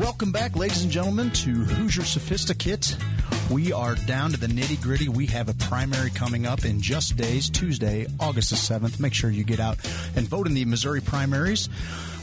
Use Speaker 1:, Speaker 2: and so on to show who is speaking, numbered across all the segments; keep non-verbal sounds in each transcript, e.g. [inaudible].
Speaker 1: Welcome back, ladies and gentlemen, to Hoosier Sophisticate. We are down to the nitty gritty. We have a primary coming up in just days, Tuesday, August the 7th. Make sure you get out and vote in the Missouri primaries.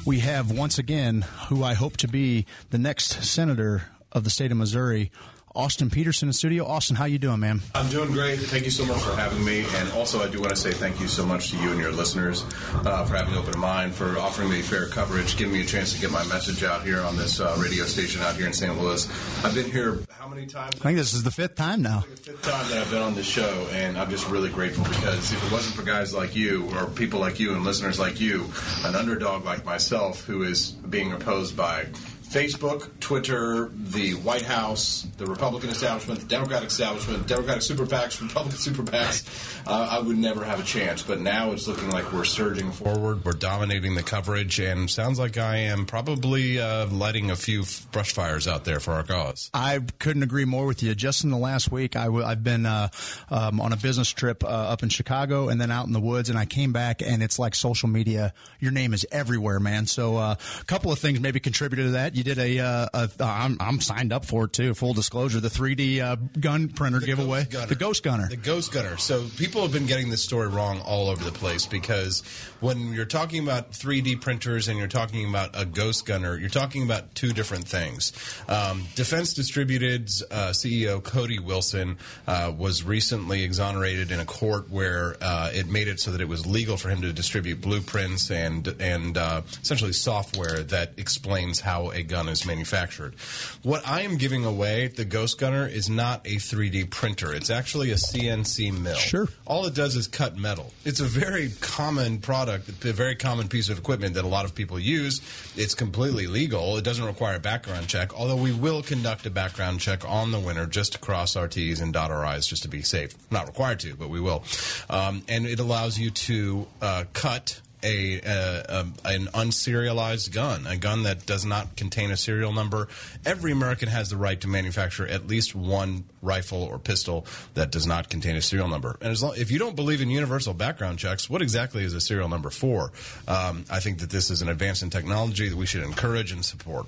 Speaker 1: We have, once again, who I hope to be the next senator of the state of Missouri, Austin Petersen in studio. Austin, how you doing, man?
Speaker 2: I'm doing great. Thank you so much for having me. And also, I do want to say thank you so much to you and your listeners uh, for having an open mind, for offering me fair coverage, giving me a chance to get my message out here on this uh, radio station out here in St. Louis. I've been here how many times?
Speaker 1: I think this is the fifth time now.
Speaker 2: Fifth time that I've been on this show, and I'm just really grateful because if it wasn't for guys like you or people like you and listeners like you, an underdog like myself who is being opposed by Facebook, Twitter, the White House, the Republican establishment, the Democratic establishment, Democratic super PACs, [laughs] Republican super PACs, uh, I would never have a chance. But now it's looking like we're surging forward. We're dominating the coverage, and sounds like I am probably uh, lighting a few f- brush fires out there for our cause.
Speaker 1: I couldn't agree more with you. Just in the last week, i w- I've been uh, um, on a business trip uh, up in Chicago and then out in the woods, and I came back, and it's like social media. Your name is everywhere, man. So uh, a couple of things maybe contributed to that. You did a, uh, a I'm, I'm signed up for it too. Full disclosure, the 3D uh, gun printer
Speaker 2: The
Speaker 1: giveaway,
Speaker 2: Ghost
Speaker 1: the Ghost Gunner.
Speaker 2: The Ghost Gunner. So people have been getting this story wrong all over the place because when you're talking about 3D printers and you're talking about a Ghost Gunner, you're talking about two different things. Um, Defense Distributed's uh, CEO Cody Wilson uh, was recently exonerated in a court where uh, it made it so that it was legal for him to distribute blueprints and and uh, essentially software that explains how a gun is manufactured. What I am giving away, the Ghost Gunner, is not a 3D printer. It's actually a CNC mill.
Speaker 1: Sure.
Speaker 2: All it does is cut metal. It's a very common product, a very common piece of equipment that a lot of people use. It's completely legal. It doesn't require a background check, although we will conduct a background check on the winner just to cross our T's and dot our I's just to be safe. Not required to, but we will. Um, and it allows you to uh, cut a, uh, um, an unserialized gun, a gun that does not contain a serial number. Every American has the right to manufacture at least one rifle or pistol that does not contain a serial number. And as long, if you don't believe in universal background checks, what exactly is a serial number for? Um, I think that this is an advance in technology that we should encourage and support.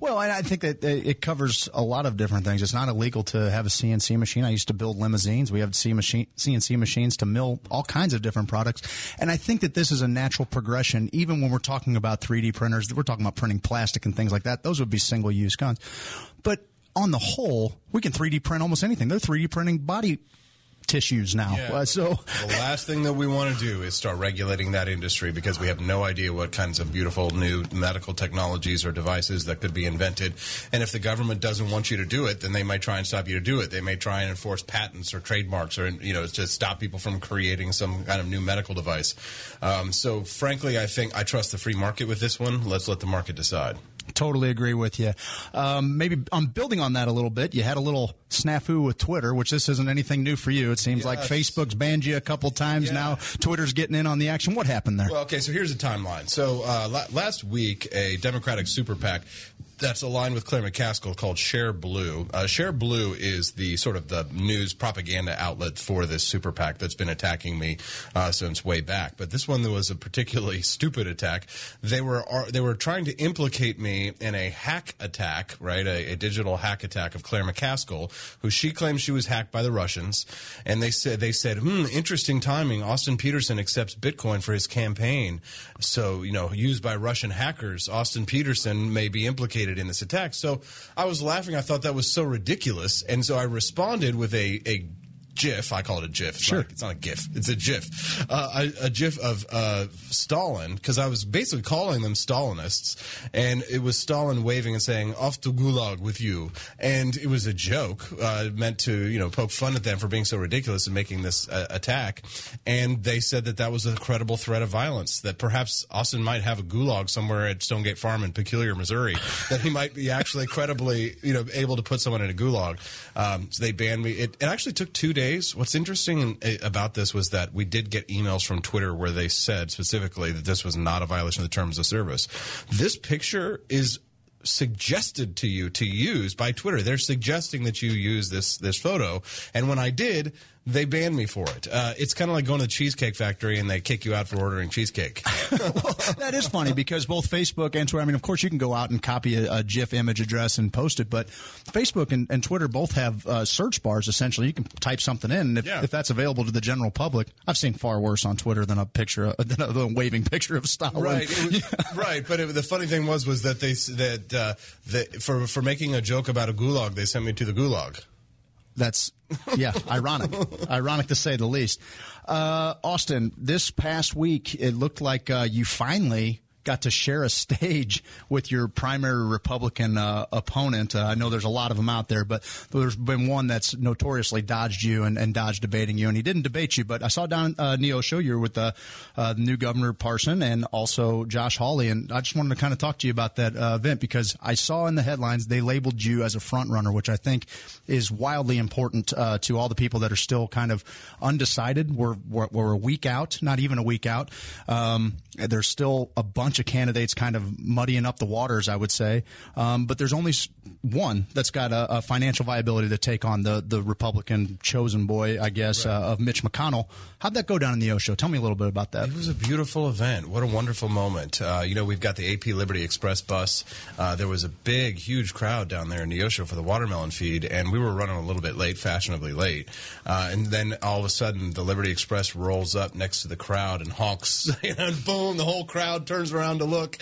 Speaker 1: Well, and I think that it covers a lot of different things. It's not illegal to have a CNC machine. I used to build limousines. We have machine, CNC machines to mill all kinds of different products. And I think that this is a natural progression. Even when we're talking about 3D printers, we're talking about printing plastic and things like that. Those would be single use guns. But on the whole, we can 3D print almost anything. They're 3D printing body tissues now.
Speaker 2: Yeah.
Speaker 1: Uh, so
Speaker 2: The last thing that we want to do is start regulating that industry because we have no idea what kinds of beautiful new medical technologies or devices that could be invented. And if the government doesn't want you to do it, then they might try and stop you to do it. They may try and enforce patents or trademarks or, you know, to stop people from creating some kind of new medical device. Um, so, frankly, I think I trust the free market with this one. Let's let the market decide.
Speaker 1: Totally agree with you. Um, maybe I'm building on that a little bit. You had a little snafu with Twitter, which this isn't anything new for you. It seems like Facebook's banned you a couple times
Speaker 2: Yeah.
Speaker 1: now. Twitter's getting in on the action. What happened there?
Speaker 2: Well, okay, so here's the timeline. So uh, la- last week, a Democratic super PAC that's aligned with Claire McCaskill called Shareblue. Uh, Shareblue is the sort of the news propaganda outlet for this super PAC that's been attacking me uh, since way back. But this one was a particularly [laughs] stupid attack. They were are, they were trying to implicate me in a hack attack, right? A, a digital hack attack of Claire McCaskill, who she claims she was hacked by the Russians, and they said they said, "Hmm, interesting timing. Austin Petersen accepts Bitcoin for his campaign, so you know, used by Russian hackers. Austin Petersen may be implicated in this attack." So I was laughing. I thought that was so ridiculous, and so I responded with a a GIF. I call it a GIF. It's
Speaker 1: Sure.
Speaker 2: Not, it's not a GIF. It's a GIF. Uh, a, a GIF of uh, Stalin because I was basically calling them Stalinists, and it was Stalin waving and saying "off to Gulag with you," and it was a joke uh, meant to you know poke fun at them for being so ridiculous and making this uh, attack. And they said that that was a credible threat of violence. That perhaps Austin might have a Gulag somewhere at Stonegate Farm in Peculiar, Missouri. that he might be actually [laughs] credibly you know able to put someone in a Gulag. Um, so they banned me. It, it actually took two days. What's interesting uh, about this was that we did get emails from Twitter where they said specifically that this was not a violation of the terms of service. This picture is suggested to you to use by Twitter. They're suggesting that you use this this photo. And when I did, they banned me for it. Uh, it's kind of like going to the Cheesecake Factory and they kick you out for ordering cheesecake.
Speaker 1: well, [laughs] that is funny because both Facebook and Twitter, I mean, of course, you can go out and copy a, a GIF image address and post it, but Facebook and, and Twitter both have uh, search bars essentially. You can type something in, and if,
Speaker 2: Yeah.
Speaker 1: if that's available to the general public, I've seen far worse on Twitter than a picture, than a, than a waving picture of Stalin.
Speaker 2: Right, was, [laughs] right. But it, the funny thing was, was that they that uh, that for for making a joke about a gulag, they sent me to the gulag.
Speaker 1: That's yeah, ironic. [laughs] ironic to say the least. Uh, Austin, this past week it looked like uh, you finally got to share a stage with your primary Republican uh, opponent. Uh, I know there's a lot of them out there, but there's been one that's notoriously dodged you and, and dodged debating you, and he didn't debate you. But I saw down uh, Neosho you with uh, uh, the new Governor Parson and also Josh Hawley, and I just wanted to kind of talk to you about that uh, event because I saw in the headlines they labeled you as a front runner, which I think is wildly important uh, to all the people that are still kind of undecided. We're, we're we're a week out, not even a week out. Um, there's still a bunch of candidates kind of muddying up the waters, I would say. Um, but there's only one that's got a, a financial viability to take on the the Republican chosen boy, I guess, uh, of Mitch McConnell. How'd that go down in Neosho? Tell me a little bit about that.
Speaker 2: It was a beautiful event. What a wonderful moment. Uh, you know, we've got the AP Liberty Express bus. Uh, there was a big, huge crowd down there in Neosho for the watermelon feed, and we were running a little bit late, fashionably late. Uh, and then all of a sudden, the Liberty Express rolls up next to the crowd and honks, [laughs] and boom, the whole crowd turns around to look,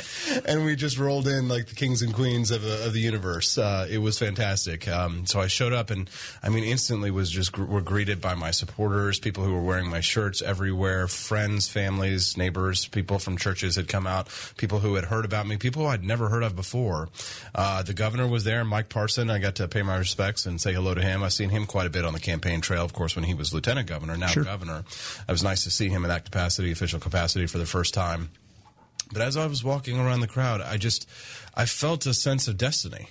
Speaker 2: and we just rolled in like the kings and queens of, the of the universe. Uh, it was fantastic. Um, so I showed up, and I mean, instantly was just gr- were greeted by my supporters, people who were wearing my shirts everywhere, friends, families, neighbors, people from churches had come out, people who had heard about me, people who I'd never heard of before. Uh, the governor was there, Mike Parson. I got to pay my respects and say hello to him. I've seen him quite a bit on the campaign trail, of course, when he was lieutenant governor, now governor. It was nice to see him in that capacity, official capacity, for the first time. But as I was walking around the crowd, I just I felt a sense of destiny.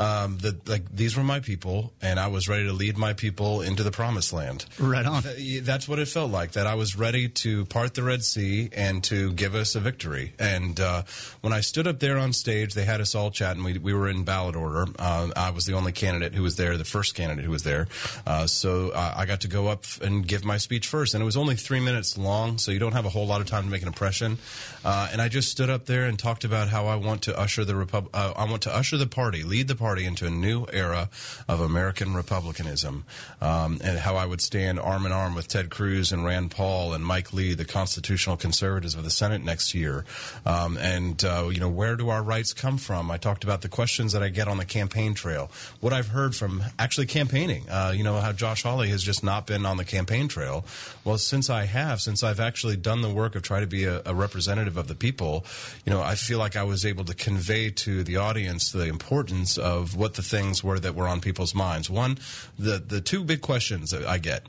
Speaker 2: Um, that like these were my people, and I was ready to lead my people into the promised land.
Speaker 1: Right on.
Speaker 2: That's what it felt like. That I was ready to part the Red Sea and to give us a victory. And uh, when I stood up there on stage, they had us all chatting. We we were in ballot order. Uh, I was the only candidate who was there, the first candidate who was there. Uh, so uh, I got to go up and give my speech first, and it was only three minutes long, so you don't have a whole lot of time to make an impression. Uh, and I just stood up there and talked about how I want to usher the Repub- uh, I want to usher the party, lead the party into a new era of American republicanism, um, and how I would stand arm in arm with Ted Cruz and Rand Paul and Mike Lee, the constitutional conservatives of the Senate next year. Um, and uh, you know, where do our rights come from? I talked about the questions that I get on the campaign trail, what I've heard from actually campaigning. Uh, you know, how Josh Hawley has just not been on the campaign trail. Well, since I have, since I've actually done the work of trying to be a, a representative of the people, you know, I feel like I was able to convey to the audience the importance of what the things were that were on people's minds. One, the the two big questions that I get.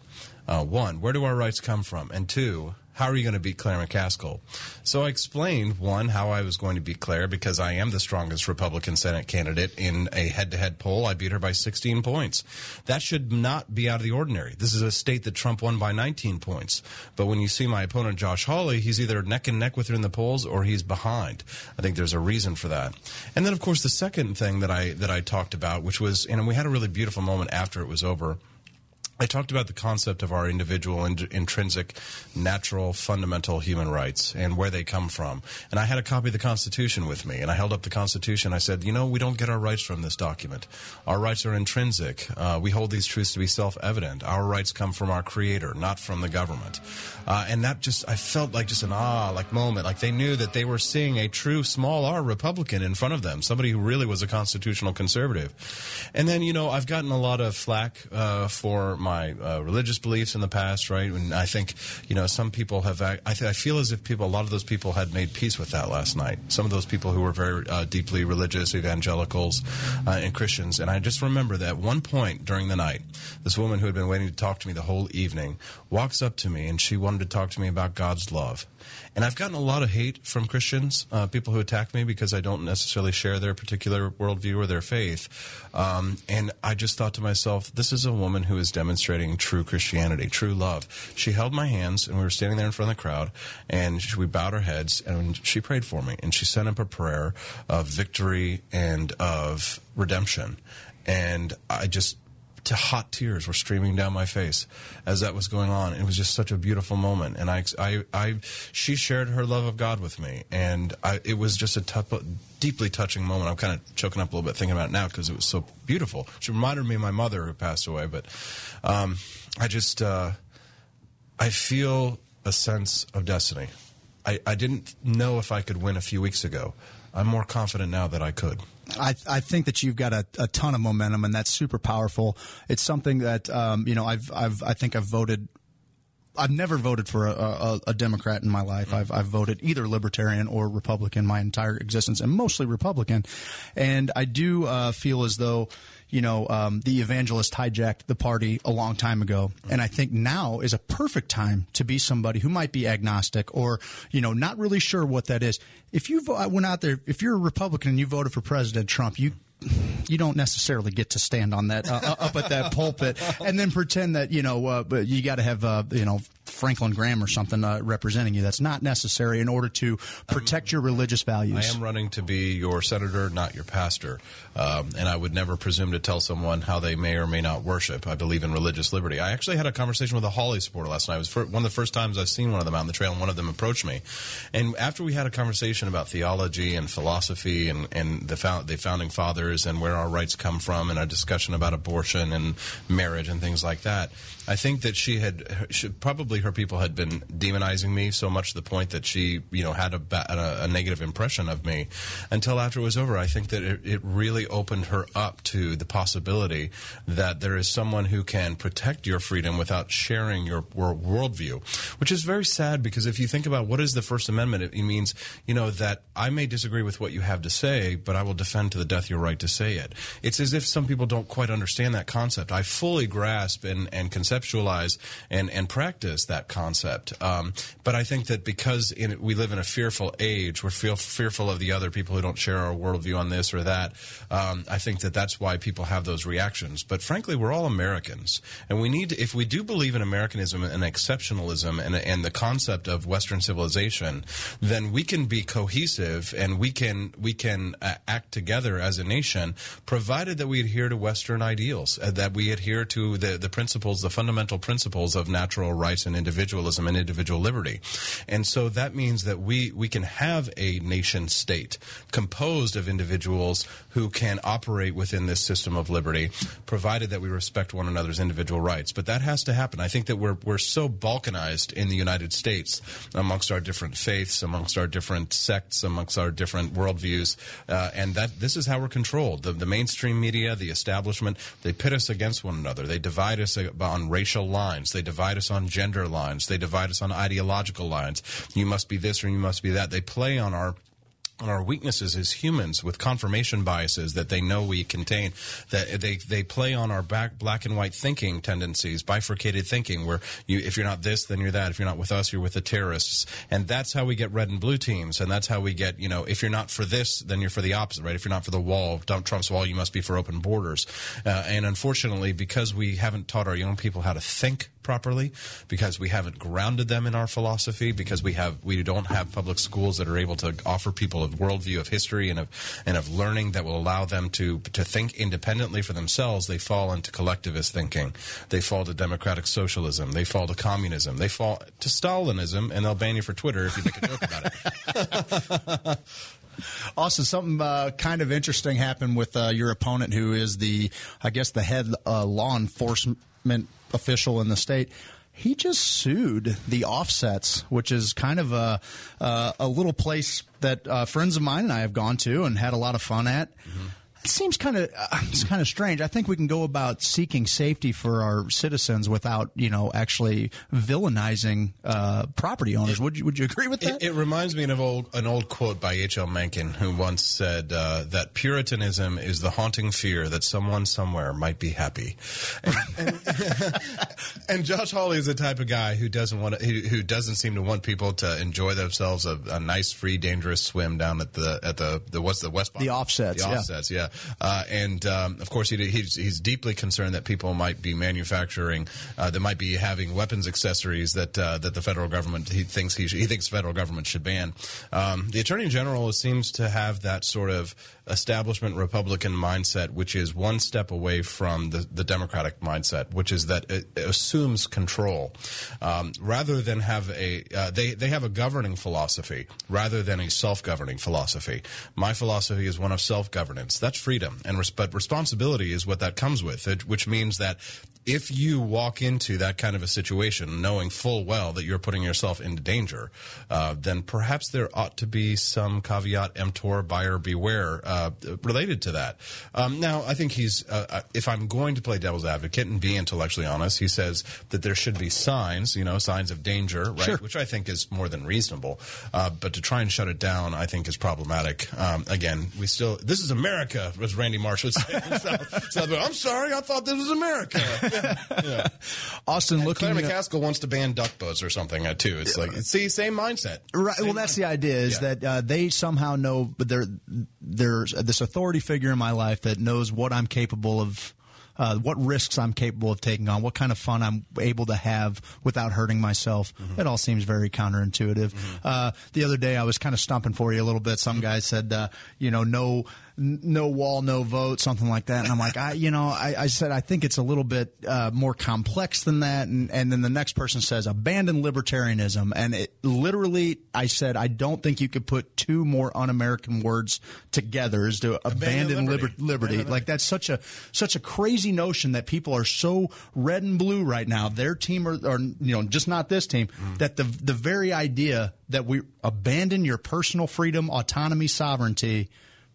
Speaker 2: Uh, one, where do our rights come from? And two, how are you going to beat Claire McCaskill? So I explained one how I was going to beat Claire because I am the strongest Republican Senate candidate in a head-to-head poll. I beat her by 16 points. That should not be out of the ordinary. This is a state that Trump won by 19 points. But when you see my opponent Josh Hawley, he's either neck and neck with her in the polls or he's behind. I think there's a reason for that. And then of course the second thing that I that I talked about, which was and we had a really beautiful moment after it was over. I talked about the concept of our individual, in- intrinsic, natural, fundamental human rights and where they come from. And I had a copy of the Constitution with me, and I held up the Constitution. I said, you know, we don't get our rights from this document. Our rights are intrinsic. Uh, we hold these truths to be self-evident. Our rights come from our Creator, not from the government. Uh, and that just, I felt like just an ah, like moment, like they knew that they were seeing a true small R Republican in front of them, somebody who really was a constitutional conservative. And then, you know, I've gotten a lot of flack uh, for my uh, religious beliefs in the past, right? And I think, you know, some people have. I, th- I feel as if people, a lot of those people had made peace with that last night. Some of those people who were very uh, deeply religious, evangelicals, uh, and Christians. And I just remember that at one point during the night, this woman who had been waiting to talk to me the whole evening walks up to me and she wanted to talk to me about God's love. And I've gotten a lot of hate from Christians, uh, people who attack me because I don't necessarily share their particular worldview or their faith. Um, and I just thought to myself, this is a woman who is demonstrating true Christianity, true love. She held my hands, and we were standing there in front of the crowd, and she, we bowed our heads, and she prayed for me, and she sent up a prayer of victory and of redemption. And I just to hot tears were streaming down my face as that was going on. It was just such a beautiful moment, and I, I, I she shared her love of God with me, and I, it was just a deeply touching moment. I'm kind of choking up a little bit thinking about it now because it was so beautiful. She reminded me of my mother who passed away, but um, I just, uh, I feel a sense of destiny. I, I didn't know if I could win a few weeks ago. I'm more confident now that I could.
Speaker 1: I, I think that you've got a, a, ton of momentum, and that's super powerful. It's something that um, you know I've I've I think I've voted. I've never voted for a, a, a Democrat in my life. I've, I've voted either Libertarian or Republican my entire existence, and mostly Republican. And I do uh, feel as though you know, um, the evangelist hijacked the party a long time ago. And I think now is a perfect time to be somebody who might be agnostic or, you know, not really sure what that is. If you went out there, if you're a Republican and you voted for President Trump, you you don't necessarily get to stand on that uh, up at that pulpit and then pretend that you know uh, you got to have uh, you know Franklin Graham or something uh, representing you. That's not necessary in order to protect your religious values.
Speaker 2: I am running to be your senator, not your pastor, um, and I would never presume to tell someone how they may or may not worship. I believe in religious liberty. I actually had a conversation with a Hawley supporter last night. It was one of the first times I've seen one of them out on the trail, and one of them approached me. And after we had a conversation about theology and philosophy and, and the, found, the founding fathers and where our rights come from, and a discussion about abortion and marriage and things like that, I think that she had she, probably her people had been demonizing me so much to the point that she you know had a, a, a negative impression of me until after it was over. I think that it, it, really opened her up to the possibility that there is someone who can protect your freedom without sharing your worldview, which is very sad because if you think about what is the First Amendment, it, it means you know that I may disagree with what you have to say, but I will defend to the death your right to say it. It's as if some people don't quite understand that concept. I fully grasp and and conceptualize and, and practice that concept. Um, but I think that because in, we live in a fearful age, we're feel, fearful of the other people who don't share our worldview on this or that. Um, I think that that's why people have those reactions. But frankly, we're all Americans. And we need to, if we do believe in Americanism and exceptionalism and, and the concept of Western civilization, then we can be cohesive and we can, we can uh, act together as a nation, provided that we adhere to Western ideals, uh, that we adhere to the, the principles, the fundamental principles of natural rights and individualism and individual liberty. And so that means that we, we can have a nation state composed of individuals who can operate within this system of liberty, provided that we respect one another's individual rights. But that has to happen. I think that we're, we're so balkanized in the United States amongst our different faiths, amongst our different sects, amongst our different worldviews, uh, and that this is how we're controlled. The, the mainstream media, the establishment, they pit us against one another. They divide us on racial lines. They divide us on gender lines. They divide us on ideological lines. You must be this or you must be that. They play on our on our weaknesses as humans with confirmation biases that they know we contain that they they play on our back black and white thinking tendencies bifurcated thinking where you if you're not this then you're that if you're not with us you're with the terrorists and that's how we get red and blue teams and that's how we get you know if you're not for this then you're for the opposite right if you're not for the wall Trump's wall you must be for open borders uh, and unfortunately because we haven't taught our young people how to think properly because we haven't grounded them in our philosophy because we have we don't have public schools that are able to offer people a worldview of history and of and of learning that will allow them to to think independently for themselves. They fall into collectivist thinking. They fall to democratic socialism. They fall to communism. They fall to Stalinism and they'll ban you for Twitter if you make a joke about it. [laughs]
Speaker 1: Also, something uh, kind of interesting happened with uh, your opponent, who is the, I guess, the head uh, law enforcement official in the state he just sued the offsets, which is kind of a uh, a little place that uh, friends of mine and I have gone to and had a lot of fun at. Mm-hmm. It seems kind of uh, it's kind of strange. I think we can go about seeking safety for our citizens without you know actually villainizing uh, property owners. Would you would you agree with that?
Speaker 2: It, it reminds me of old, an old quote by H. L. Mencken, who once said uh, that Puritanism is the haunting fear that someone somewhere might be happy. And, and, [laughs] and Josh Hawley is the type of guy who doesn't want to, who, who doesn't seem to want people to enjoy themselves a, a, nice, free, dangerous swim down at the at the, the what's the West
Speaker 1: the offsets
Speaker 2: the offsets yeah. yeah. Uh, and um, of course he, he's, he's deeply concerned that people might be manufacturing, uh, that might be having weapons accessories that uh, that the federal government he thinks he, he thinks federal government should ban. Um, the attorney general seems to have that sort of establishment Republican mindset, which is one step away from the, the Democratic mindset, which is that it assumes control um, rather than have a uh, they they have a governing philosophy rather than a self-governing philosophy. My philosophy is one of self-governance. That's freedom, and res- but responsibility is what that comes with, it, which means that if you walk into that kind of a situation knowing full well that you're putting yourself into danger, uh, then perhaps there ought to be some caveat emptor, buyer beware uh, related to that. Um, now, I think he's, uh, uh, if I'm going to play devil's advocate and be intellectually honest, he says that there should be signs, you know, signs of danger, right?
Speaker 1: Sure.
Speaker 2: Which I think is more than reasonable. Uh, but to try and shut it down, I think is problematic. Um, again, we still, this is America, as Randy Marsh would say. [laughs] so, so, I'm sorry, I thought this was America. Yeah. [laughs]
Speaker 1: Austin
Speaker 2: And
Speaker 1: looking
Speaker 2: Claire
Speaker 1: at-
Speaker 2: McCaskill wants to ban duck boats or something uh, too. It's like see, same mindset.
Speaker 1: Right.
Speaker 2: Same
Speaker 1: Well, that's the idea is
Speaker 2: Yeah.
Speaker 1: that uh, they somehow know, but there, there's this authority figure in my life that knows what I'm capable of, uh, what risks I'm capable of taking on, what kind of fun I'm able to have without hurting myself.
Speaker 2: Mm-hmm.
Speaker 1: It all seems very counterintuitive. Uh, the other day, I was kind of stumping for you a little bit. Some
Speaker 2: Mm-hmm.
Speaker 1: guy said, uh, you know, no. No wall, no vote, something like that, and I'm like, I, you know, I, I said I think it's a little bit uh, more complex than that, and, and then the next person says abandon libertarianism, and it literally, I said I don't think you could put two more un-American words together as to abandon,
Speaker 2: liberty.
Speaker 1: liber- liberty. Like that's such a such a crazy notion that people are so red and blue right now. Their team or, or you know just not this team that the the very idea that we abandon your personal freedom, autonomy, sovereignty.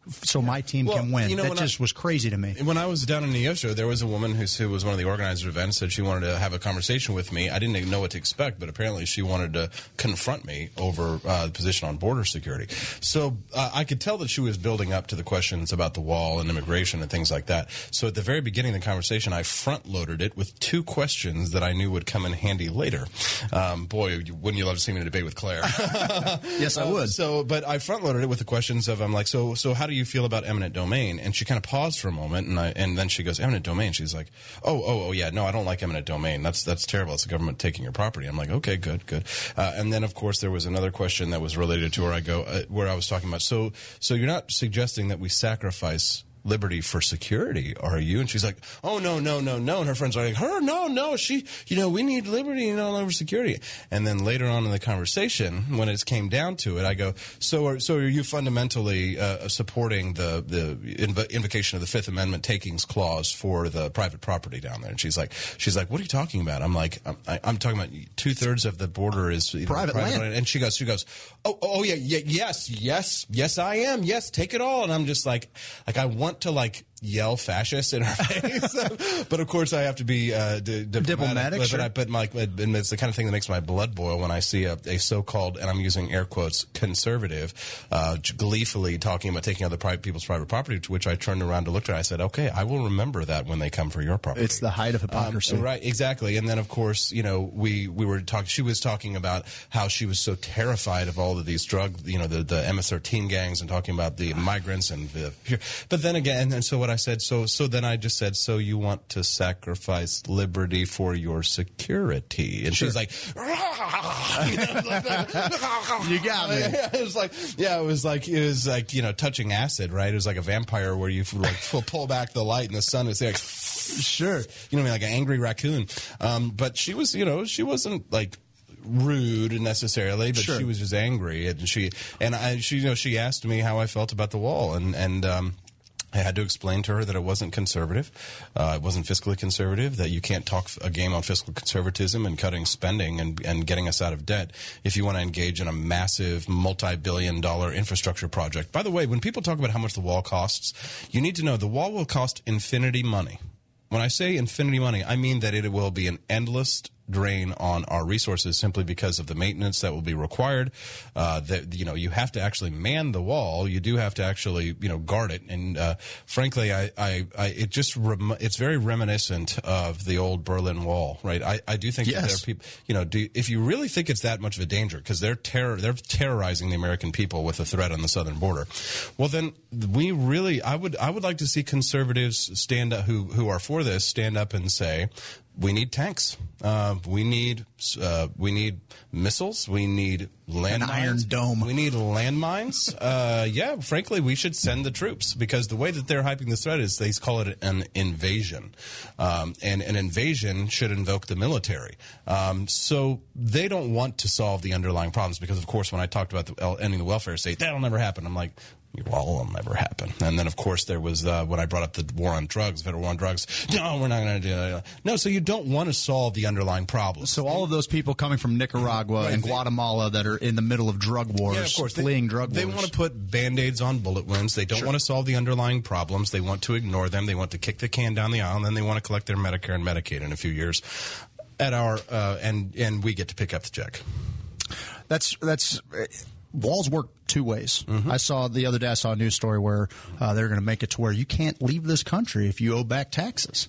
Speaker 1: So my team
Speaker 2: Well,
Speaker 1: can win.
Speaker 2: you know,
Speaker 1: that
Speaker 2: when I-
Speaker 1: just was crazy to me.
Speaker 2: When I was down in Neosho, there was a woman who was one of the organizers of events said she wanted to have a conversation with me. I didn't even know what to expect, but apparently she wanted to confront me over uh, the position on border security. So uh, I could tell that she was building up to the questions about the wall and immigration and things like that. So at the very beginning of the conversation, I front loaded it with two questions that I knew would come in handy later. Um, boy, wouldn't you love to see me in a debate with Claire? [laughs]
Speaker 1: Yes, I [laughs] would.
Speaker 2: So, but I front loaded it with the questions of I'm like, so so how do you feel about eminent domain? And she kind of paused for a moment, and I and then she goes, eminent domain. She's like, oh oh oh yeah, no, I don't like eminent domain. That's that's terrible. It's the government taking your property. I'm like, okay, good good. Uh, and then of course there was another question that was related to where I go uh, where I was talking about. So so you're not suggesting that we sacrifice liberty for security, are you? And she's like, oh, no, no, no, no. And her friends are like, her, no, no. She, you know, we need liberty and all over security. And then later on in the conversation, when it came down to it, I go, so are, so are you fundamentally uh, supporting the, the inv- invocation of the Fifth Amendment takings clause for the private property down there? And she's like, she's like, what are you talking about? I'm like, I'm, I, I'm talking about two thirds of the border is know,
Speaker 1: Private land.
Speaker 2: And she goes, she goes, oh, oh yeah, yeah, yes, yes, yes, I am. Yes, take it all. And I'm just like, like I want to like yell fascist in her [laughs] face, [laughs] but of course I have to be uh, diplomatic.
Speaker 1: Diplomatic,
Speaker 2: but,
Speaker 1: sure.
Speaker 2: I, but and it's the kind of thing that makes my blood boil when I see a, a so-called, and I'm using air quotes, conservative, uh, gleefully talking about taking other private people's private property. To which I turned around to look at her. I said, "Okay, I will remember that when they come for your property."
Speaker 1: It's the height of hypocrisy.
Speaker 2: Um, right, exactly. And then, of course, you know, we, we were talking, she was talking about how she was so terrified of all of these drug, you know, the, the MS-13 gangs and talking about the migrants and the, but then again, and so what I said, so, so then I just said, so you want to sacrifice liberty for your security? And she's like, you know, like that.
Speaker 1: You got me. [laughs]
Speaker 2: It was like, yeah, it was like, it was like, you know, touching acid, right? It was like a vampire where you like [laughs] pull- back the light and the sun is like, [laughs]
Speaker 1: Sure.
Speaker 2: you know, what I mean, like an angry raccoon. Um, but she was, you know, she wasn't like rude necessarily, but
Speaker 1: Sure.
Speaker 2: she was just angry, and she and I, she, you know, she asked me how I felt about the wall, and and. Um, I had to explain to her that it wasn't conservative, uh, it wasn't fiscally conservative. That you can't talk a game on fiscal conservatism and cutting spending and, and getting us out of debt if you want to engage in a massive multi-billion-dollar infrastructure project. By the way, when people talk about how much the wall costs, you need to know the wall will cost infinity money. When I say infinity money, I mean that it will be an endless drain on our resources simply because of the maintenance that will be required. Uh, that you know, you have to actually man the wall. You do have to actually you know guard it. And uh, frankly, I, I, I, it just rem- it's very reminiscent of the old Berlin Wall, right? I, I do think that there are people. You know, do, if you really think it's that much of a danger because they're terror they're terrorizing the American people with a threat on the southern border, well then we really I would I would like to see conservatives stand up who who are for this stand up and say we need tanks. Uh, we need uh, we need missiles. We need landmines.
Speaker 1: Iron Dome.
Speaker 2: We need landmines. [laughs] uh, yeah, frankly, we should send the troops because the way that they're hyping this threat is they call it an invasion, um, and an invasion should invoke the military. Um, so they don't want to solve the underlying problems because, of course, when I talked about the, ending the welfare state, that'll never happen. I'm like. Well, it'll never happen. And then, of course, there was uh, when I brought up the war on drugs, federal war on drugs. No, we're not going to do that. No, so you don't want to solve the underlying problems.
Speaker 1: So all of those people coming from Nicaragua
Speaker 2: Right,
Speaker 1: and
Speaker 2: they-
Speaker 1: Guatemala that are in the middle of drug wars,
Speaker 2: Yeah, of course. They-
Speaker 1: fleeing drug
Speaker 2: They
Speaker 1: wars.
Speaker 2: want to put band-aids on bullet wounds. They don't want to solve the underlying problems. They want to ignore them. They want to kick the can down the aisle, and then they want to collect their Medicare and Medicaid in a few years. At our uh, and and we get to pick up the check.
Speaker 1: That's that's uh, walls work two ways.
Speaker 2: Mm-hmm.
Speaker 1: I saw the other day. I saw a news story where uh, they're going to make it to where you can't leave this country if you owe back taxes.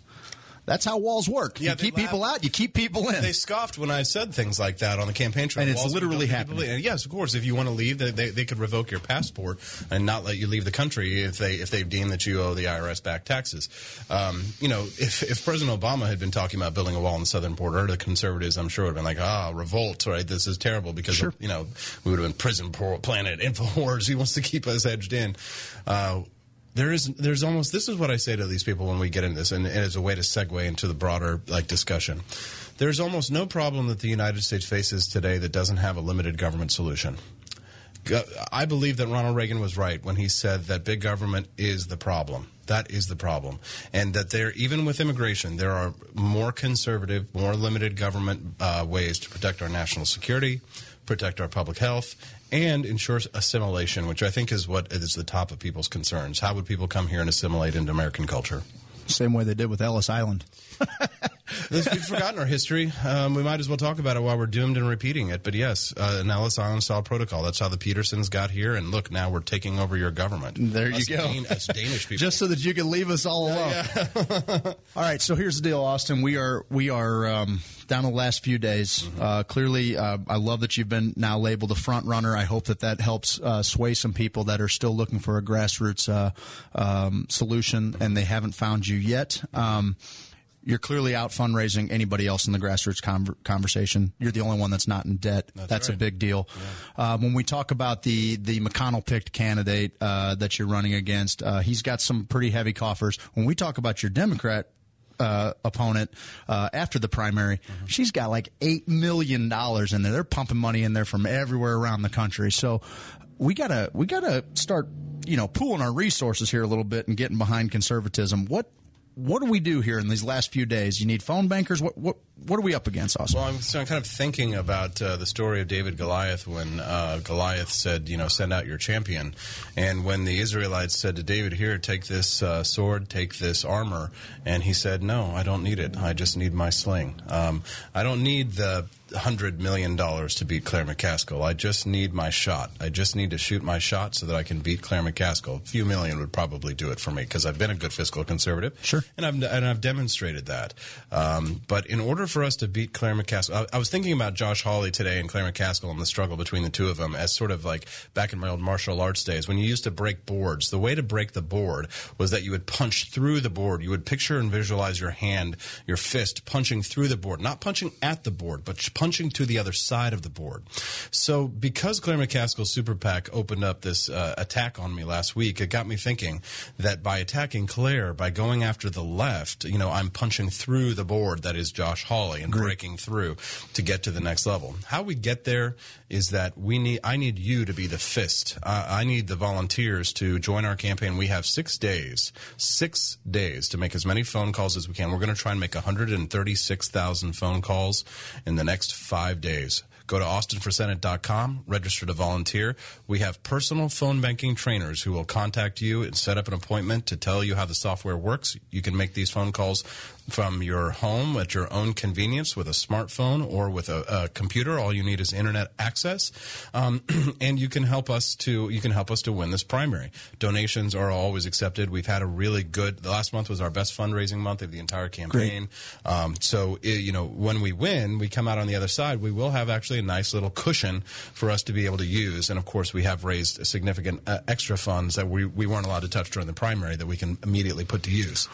Speaker 1: That's how walls work.
Speaker 2: Yeah,
Speaker 1: you keep people out. You keep people in.
Speaker 2: They scoffed when I said things like that on the campaign trail.
Speaker 1: And it's
Speaker 2: Walls
Speaker 1: literally happening.
Speaker 2: And yes, of course. If you want to leave, they, they, they could revoke your passport and not let you leave the country if they if they deem that you owe the IRS back taxes. Um, you know, if, if President Obama had been talking about building a wall on the southern border, the conservatives, I'm sure, would have been like, ah, revolt, right? This is terrible because
Speaker 1: Sure.
Speaker 2: you know we would have been prison planet [laughs] infowars. He wants to keep us edged in. Uh, there is there's almost this is what I say to these people when we get into this and, and it's a way to segue into the broader like discussion. There's almost no problem that the United States faces today that doesn't have a limited government solution. I believe that Ronald Reagan was right when he said that big government is the problem. That is the problem. And that there, even with immigration, there are more conservative, more limited government uh, ways to protect our national security, protect our public health, and ensures assimilation, which I think is what is the top of people's concerns. How would people come here and assimilate into American culture?
Speaker 1: Same way they did with Ellis Island. [laughs]
Speaker 2: This- We've forgotten our history. Um, we might as well talk about it while we're doomed and repeating it. But yes, uh, an Ellis Island style protocol. That's how the Petersens got here. And look, now we're taking over your government.
Speaker 1: There you go.
Speaker 2: Dan- us Danish people. [laughs]
Speaker 1: just so that you can leave us all alone. [laughs] [laughs] all right, so here's the deal, Austin. We are we are um, down the last few days. Uh, clearly, uh, I love that you've been now labeled a front runner. I hope that that helps uh, sway some people that are still looking for a grassroots uh, um, solution and they haven't found you yet. Um, you're clearly out fundraising anybody else in the grassroots conver- conversation. You're the only one that's not in debt. That's, a
Speaker 2: right.
Speaker 1: big deal. Uh, when we talk about the the McConnell picked candidate uh, that you're running against, uh, he's got some pretty heavy coffers. When we talk about your Democrat uh, opponent uh, after the primary, she's got like eight million dollars in there. They're pumping money in there from everywhere around the country. So we gotta we gotta start you know pooling our resources here a little bit and getting behind conservatism. What what do we do here in these last few days? You need phone bankers. What what what are we up against, Austin?
Speaker 2: Well, I'm, so I'm kind of thinking about uh, the story of David Goliath when uh, Goliath said, you know, send out your champion. And when the Israelites said to David, here, take this uh, sword, take this armor. And he said, no, I don't need it. I just need my sling. Um, I don't need the hundred million dollars to beat Claire McCaskill. I just need my shot. I just need to shoot my shot so that I can beat Claire McCaskill. A few million would probably do it for me because I've been a good fiscal conservative.
Speaker 1: Sure.
Speaker 2: And I've and I've demonstrated that. Um, but in order for us to beat Claire McCaskill, I, I was thinking about Josh Hawley today and Claire McCaskill and the struggle between the two of them as sort of like back in my old martial arts days when you used to break boards. The way to break the board was that you would punch through the board. You would picture and visualize your hand, your fist punching through the board, not punching at the board, but punching to the other side of the board. So because Claire McCaskill's super PAC opened up this uh, attack on me last week, it got me thinking that by attacking Claire, by going after the left, you know, I'm punching through the board that is Josh Hawley and breaking through to get to the next level. How we get there is that we need. I need you to be the fist. Uh, I need the volunteers to join our campaign. We have six days, six days to make as many phone calls as we can. We're going to try and make 136,000 phone calls in the next five days. Go to austinforsenate.com, register to volunteer. We have personal phone banking trainers who will contact you and set up an appointment to tell you how the software works. You can make these phone calls from your home at your own convenience with a smartphone or with a, a computer. All you need is internet access, um, [clears throat] and you can help us to you can help us to win this primary. Donations are always accepted. We've had a really good. The last month was our best fundraising month of the entire campaign. Um, so it, you know when we win, we come out on the other side. We will have actually a nice little cushion for us to be able to use, and of course we have raised significant uh, extra funds that we we weren't allowed to touch during the primary that we can immediately put to use.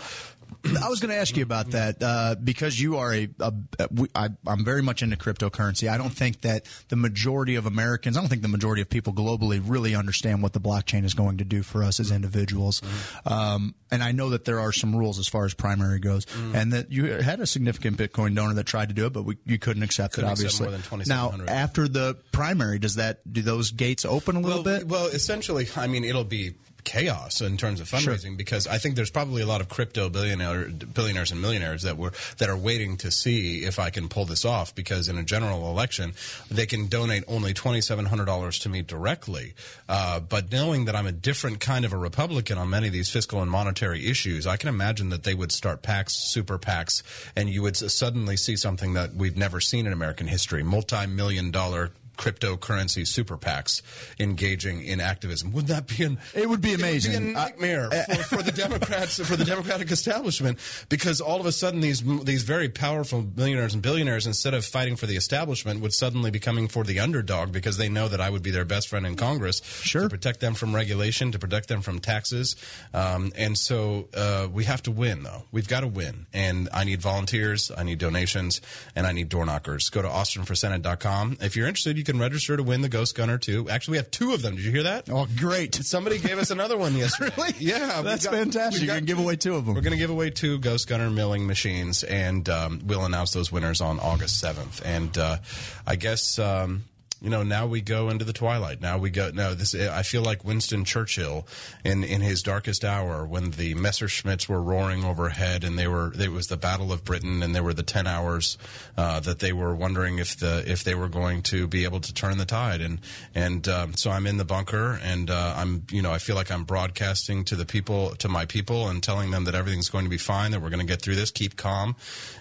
Speaker 1: I was going to ask you about that uh, because you are a. a, a we, I, I'm very much into cryptocurrency. I don't think that the majority of Americans, I don't think the majority of people globally really understand what the blockchain is going to do for us as individuals. Um, and I know that there are some rules as far as primary goes, and that you had a significant Bitcoin donor that tried to do it, but we, you couldn't accept
Speaker 2: Couldn't
Speaker 1: it.
Speaker 2: accept
Speaker 1: Obviously,
Speaker 2: more than
Speaker 1: now after the primary, does that do those gates open a little
Speaker 2: well,
Speaker 1: bit?
Speaker 2: Well, essentially, I mean, it'll be chaos in terms of fundraising because I think there's probably a lot of crypto billionaire, billionaires and millionaires that were that are waiting to see if I can pull this off because in a general election they can donate only twenty seven hundred dollars to me directly, uh, but knowing that I'm a different kind of a Republican on many of these fiscal and monetary issues, I can imagine that they would start PACs, super PACs, and you would suddenly see something that we've never seen in American history: multi-million dollar cryptocurrency super PACs engaging in activism. Wouldn't that be an
Speaker 1: It would be
Speaker 2: It would
Speaker 1: amazing.
Speaker 2: be a nightmare for, for the [laughs] Democrats for the Democratic establishment because all of a sudden these these very powerful millionaires and billionaires instead of fighting for the establishment would suddenly be coming for the underdog because they know that I would be their best friend in Congress
Speaker 1: Sure.
Speaker 2: to protect them from regulation to protect them from taxes um, and so uh, we have to win though we've got to win and I need volunteers I need donations and I need door knockers go to austinforsenate.com if you're interested you can register to win the Ghost Gunner too actually we have two of them did you hear that
Speaker 1: oh, great!
Speaker 2: Somebody gave us another one [laughs] yesterday.
Speaker 1: Really?
Speaker 2: Yeah,
Speaker 1: That's
Speaker 2: got-
Speaker 1: fantastic. You're gonna give away two of them.
Speaker 2: We're going to give away two Ghost Gunner milling machines, and um, we'll announce those winners on August seventh. And uh, I guess. Um, you know, now we go into the twilight. Now we go. No, this. I feel like Winston Churchill in in his darkest hour when the Messerschmitts were roaring overhead, and they were. It was the Battle of Britain, and there were the ten hours uh, that they were wondering if the if they were going to be able to turn the tide. And and um, so I'm in the bunker, and uh, I'm you know I feel like I'm broadcasting to the people, to my people, and telling them that everything's going to be fine, that we're going to get through this, keep calm,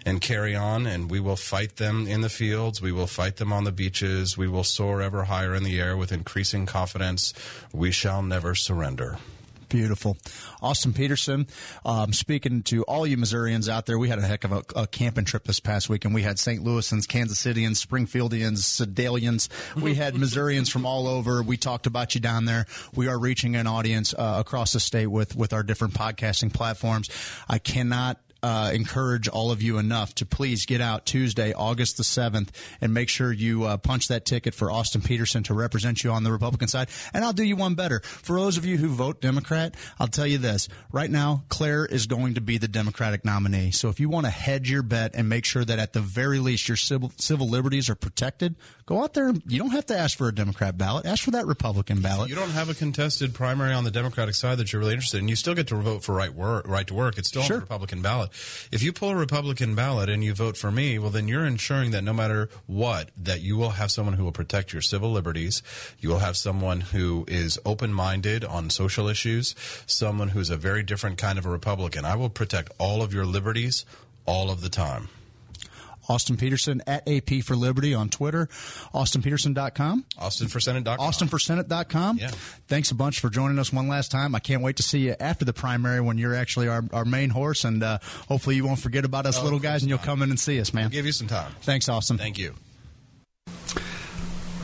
Speaker 2: and carry on, and we will fight them in the fields, we will fight them on the beaches, we will soar ever higher in the air with increasing confidence. We shall never surrender.
Speaker 1: Beautiful. Austin Petersen, um, speaking to all you Missourians out there, we had a heck of a, a camping trip this past week, and we had St. Louisans, Kansas Cityans, Springfieldians, Sedalians. We [laughs] had Missourians from all over. We talked about you down there. We are reaching an audience uh, across the state with, with our different podcasting platforms. I cannot uh, encourage all of you enough to please get out Tuesday, August the 7th, and make sure you uh, punch that ticket for Austin Petersen to represent you on the Republican side. And I'll do you one better. For those of you who vote Democrat, I'll tell you this. Right now, Claire is going to be the Democratic nominee. So if you want to hedge your bet and make sure that at the very least your civil, civil liberties are protected, go out there. You don't have to ask for a Democrat ballot. Ask for that Republican ballot.
Speaker 2: You don't have a contested primary on the Democratic side that you're really interested in. You still get to vote for right work, right to work. It's still
Speaker 1: Sure.
Speaker 2: on the Republican ballot. If you pull a Republican ballot and you vote for me, well, then you're ensuring that no matter what, that you will have someone who will protect your civil liberties. You will have someone who is open-minded on social issues. Someone who's a very different kind of a Republican. I will protect all of your liberties all of the time.
Speaker 1: Austin Petersen at AP for Liberty on Twitter, austinpetersen.com.
Speaker 2: AustinForSenate.com.
Speaker 1: AustinForSenate.com.
Speaker 2: Yeah.
Speaker 1: Thanks a bunch for joining us one last time. I can't wait to see you after the primary when you're actually our, our main horse, and uh, hopefully you won't forget about us
Speaker 2: Oh,
Speaker 1: little guys and you'll come in and see us, man.
Speaker 2: Give you some time.
Speaker 1: Thanks, Austin.
Speaker 2: Thank you.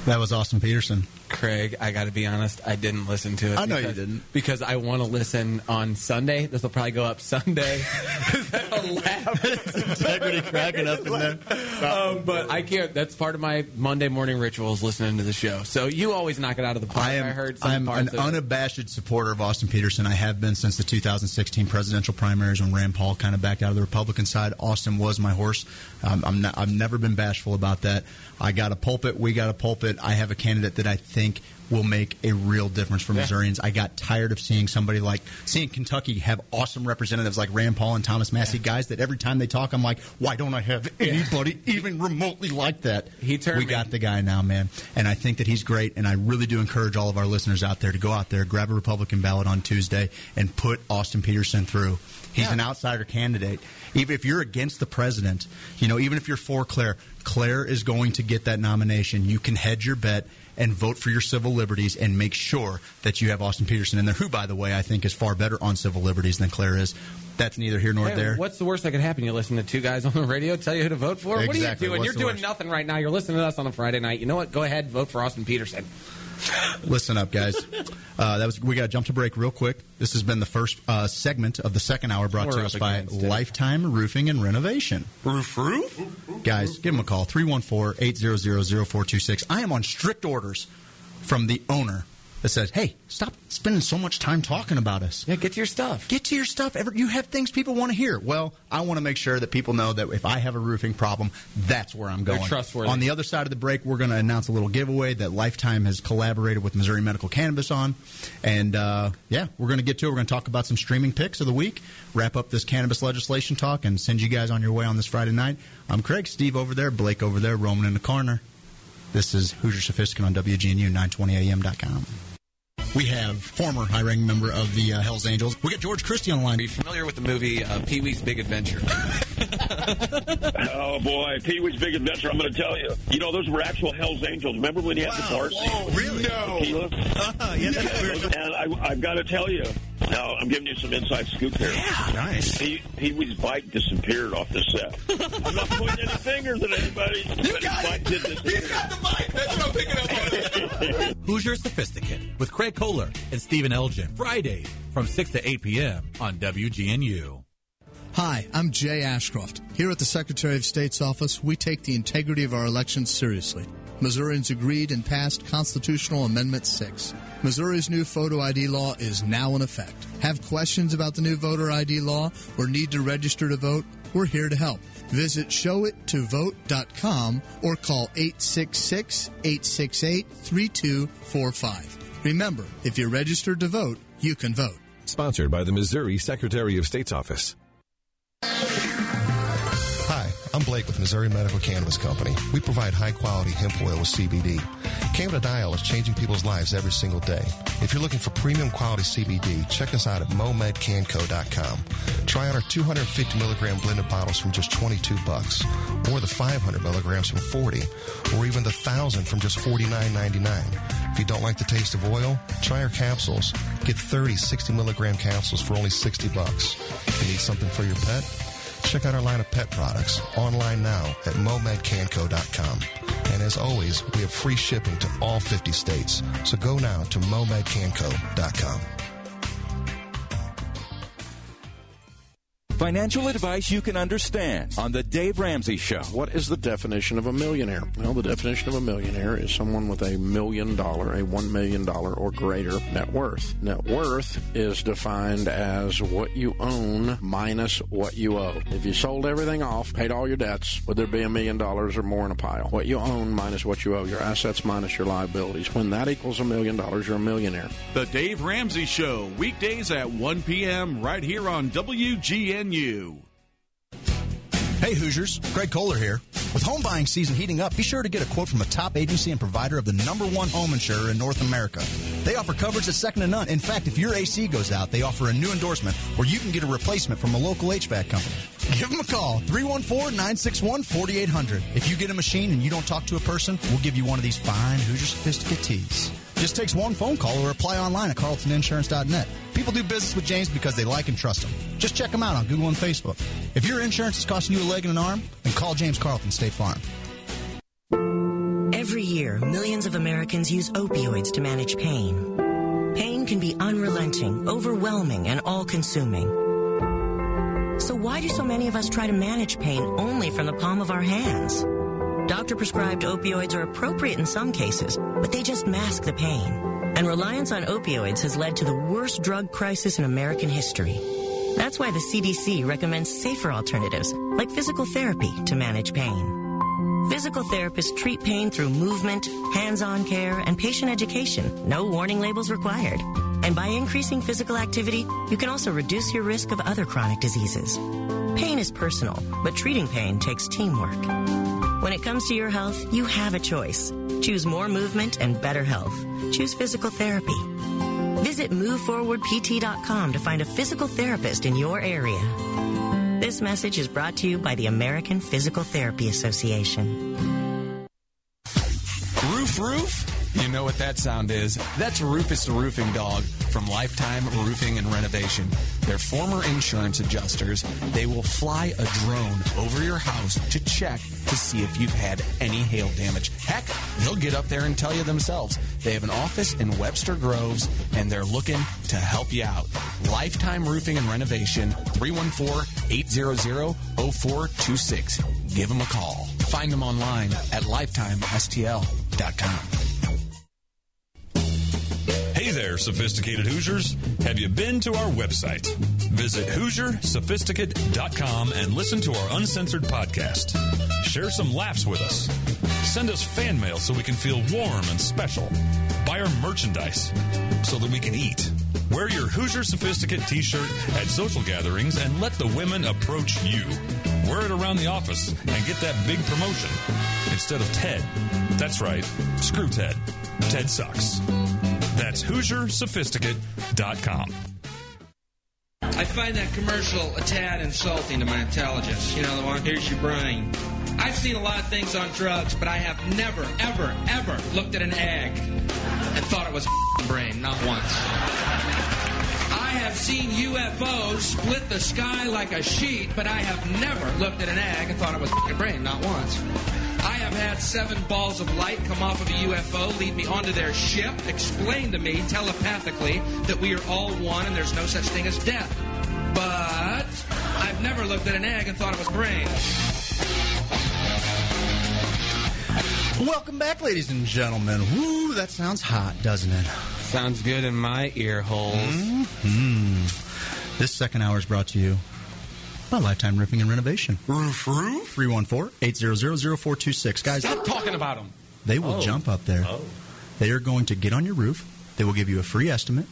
Speaker 1: That was Austin Petersen.
Speaker 3: Craig, I got to be honest, I didn't listen to it.
Speaker 1: I know you
Speaker 3: because-
Speaker 1: didn't.
Speaker 3: Because I want to listen on Sunday. This will probably go up Sunday. [laughs] [laughs]
Speaker 1: Integrity cracking up in there.
Speaker 3: Um, but I can't. That's part of my Monday morning rituals listening to the show. So you always knock it out of the park.
Speaker 1: I am,
Speaker 3: heard some
Speaker 1: I am
Speaker 3: parts
Speaker 1: an unabashed supporter of Austin Petersen. I have been since the 2016 presidential primaries when Rand Paul kind of backed out of the Republican side. Austin was my horse. I'm not, I've never been bashful about that. I got a pulpit. We got a pulpit. I have a candidate that I think will make a real difference for Missourians. I got tired of seeing somebody like seeing Kentucky have awesome representatives like Rand Paul and Thomas Massie, guys that every time they talk, I'm like, why don't I have anybody even remotely like that?
Speaker 3: He turned
Speaker 1: we
Speaker 3: me.
Speaker 1: got the guy now, man, and I think that he's great. And I really do encourage all of our listeners out there to go out there, grab a Republican ballot on Tuesday, and put Austin Petersen through. He's
Speaker 3: Yeah.
Speaker 1: an outsider candidate. Even if you're against the president, you know, even if you're for Claire, Claire is going to get that nomination. You can hedge your bet and vote for your civil liberties and make sure that you have Austin Petersen in there, who, by the way, I think is far better on civil liberties than Claire is. That's neither here nor
Speaker 3: Hey,
Speaker 1: there.
Speaker 3: What's the worst that could happen? You listen to two guys on the radio tell you who to vote for? What are you doing?
Speaker 1: What's
Speaker 3: You're doing
Speaker 1: worst?
Speaker 3: nothing right now. You're listening to us on a Friday night. You know what? Go ahead, vote for Austin Petersen.
Speaker 1: Listen up, guys. Uh, that was we got to jump to break real quick. This has been the first uh, segment of the second hour brought
Speaker 3: We're
Speaker 1: to us by
Speaker 3: against it.
Speaker 1: Lifetime Roofing and Renovation.
Speaker 3: Roof, roof.
Speaker 1: Guys, give them a call 314-800-0426. I am on strict orders from the owner that says, "Hey, stop spending so much time talking about us."
Speaker 3: Yeah, get to your stuff.
Speaker 1: Get to your stuff. Ever you have things people want to hear. Well, I want to make sure that people know that if I have a roofing problem, that's where I'm
Speaker 3: They're
Speaker 1: going.
Speaker 3: trustworthy.
Speaker 1: On the other side of the break, we're going to announce a little giveaway that Lifetime has collaborated with Missouri Medical Cannabis on, and uh, yeah, we're going to get to it. We're going to talk about some streaming picks of the week, wrap up this cannabis legislation talk, and send you guys on your way on this Friday night. I'm Craig, Steve over there, Blake over there, Roman in the corner. This is Hoosier Sophisticate on WGNU 920am.com. We have former high ranking member of the uh, Hells Angels. We got George Christie on the line.
Speaker 3: Are you familiar with the movie uh, Pee Wee's Big Adventure? [laughs]
Speaker 4: Oh boy, Pee Wee's Big Adventure. I'm going to tell you. You know, those were actual Hell's Angels. Remember when he had the bar scene?
Speaker 1: really?
Speaker 4: Tequila?
Speaker 1: yeah, that's.
Speaker 4: And I, I've got to tell you. Now, I'm giving you some inside scoop here.
Speaker 1: Yeah, Nice.
Speaker 4: Pee, Pee Wee's bike disappeared off the set. I'm not pointing any fingers at anybody, You but his bike did disappear. [laughs]
Speaker 5: Hoosier Sophisticate with Craig Kohler and Stephen Elgin. Friday from 6 to 8 p.m. on WGNU.
Speaker 6: Hi, I'm Jay Ashcroft. Here at the Secretary of State's office, we take the integrity of our elections seriously. Missourians agreed and passed Constitutional Amendment 6. Missouri's new photo ID law is now in effect. Have questions about the new voter ID law or need to register to vote? We're here to help. Visit showittovote.com or call 866 868 3245. Remember, if you're registered to vote, you can vote.
Speaker 7: Sponsored by the Missouri Secretary of State's Office.
Speaker 8: Hi, I'm Blake with Missouri Medical Cannabis Company. We provide high quality hemp oil with CBD. Cannabidiol is changing people's lives every single day. If you're looking for premium quality CBD, check us out at momedcanco.com. Try out our 250 milligram blended bottles from just 22 bucks, or the 500 milligrams from 40, or even the 1000 from just 49.99. If you don't like the taste of oil, try our capsules. Get 30 60 milligram capsules for only 60 bucks. If you need something for your pet, Check out our line of pet products online now at momedcanco.com. And as always, we have free shipping to all 50 states. So go now to momedcanco.com.
Speaker 9: Financial advice you can understand on The Dave Ramsey Show.
Speaker 10: What is the definition of a millionaire? Well, the definition of a millionaire is someone with a million dollar, a one million dollar or greater net worth. Net worth is defined as what you own minus what you owe. If you sold everything off, paid all your debts, would there be a million dollars or more in a pile? What you own minus what you owe, your assets minus your liabilities. When that equals a million dollars, you're a millionaire.
Speaker 11: The Dave Ramsey Show, weekdays at 1 p.m. right here on
Speaker 1: Hey Hoosiers, Greg Kohler here. With home buying season heating up, be sure to get a quote from a top agency and provider of the number one home insurer in North America. They offer coverage that's second to none. In fact, if your AC goes out, they offer a new endorsement where you can get a replacement from a local HVAC company. Give them a call, 314-961-4800. If you get a machine and you don't talk to a person, we'll give you one of these fine Hoosier Sophisticate tees. Just takes one phone call or apply online at carltoninsurance.net. People do business with James because they like and trust him. Just check him out on Google and Facebook. If your insurance is costing you a leg and an arm, then call James Carlton State Farm.
Speaker 12: Every year, millions of Americans use opioids to manage pain. Pain can be unrelenting, overwhelming, and all consuming. So, why do so many of us try to manage pain only from the palm of our hands? Doctor prescribed opioids are appropriate in some cases, but they just mask the pain. And reliance on opioids has led to the worst drug crisis in American history. That's why the CDC recommends safer alternatives, like physical therapy, to manage pain. Physical therapists treat pain through movement, hands-on care, and patient education. No warning labels required. And by increasing physical activity, you can also reduce your risk of other chronic diseases. Pain is personal, but treating pain takes teamwork. When it comes to your health, you have a choice. Choose more movement and better health. Choose physical therapy. Visit moveforwardpt.com to find a physical therapist in your area. This message is brought to you by the American Physical Therapy Association.
Speaker 13: Roof, roof? You know what that sound is. That's Rufus the Roofing Dog from Lifetime Roofing and Renovation. They're former insurance adjusters. They will fly a drone over your house to check to see if you've had any hail damage. Heck, they'll get up there and tell you themselves. They have an office in Webster Groves and they're looking to help you out. Lifetime Roofing and Renovation, 314-800-0426. Give them a call. Find them online at lifetimestl.com.
Speaker 14: There, sophisticated Hoosiers. Have you been to our website? Visit HoosierSophisticate.com and listen to our uncensored podcast. Share some laughs with us. Send us fan mail so we can feel warm and special. Buy our merchandise so that we can eat. Wear your Hoosier Sophisticate t shirt at social gatherings and let the women approach you. Wear it around the office and get that big promotion instead of Ted. That's right, screw Ted. Ted sucks. That's HoosierSophisticate.com.
Speaker 15: I find that commercial a tad insulting to my intelligence. You know, the one, here's your brain. I've seen a lot of things on drugs, but I have never, ever, ever looked at an egg and thought it was a brain, not once. I have seen UFOs split the sky like a sheet, but I have never looked at an egg and thought it was brain, not once. I have had seven balls of light come off of a UFO, lead me onto their ship, explain to me telepathically that we are all one and there's no such thing as death. But I've never looked at an egg and thought it was brain.
Speaker 1: Welcome back, ladies and gentlemen. Woo, that sounds hot, doesn't it?
Speaker 3: Sounds good in my ear holes.
Speaker 1: hmm This second hour is brought to you by Lifetime Roofing and Renovation. Roof, roof. 314-800-0426. Guys,
Speaker 3: Stop talking about them.
Speaker 1: they will
Speaker 3: Oh.
Speaker 1: jump up there.
Speaker 3: Oh.
Speaker 1: They are going to get on your roof. They will give you a free estimate.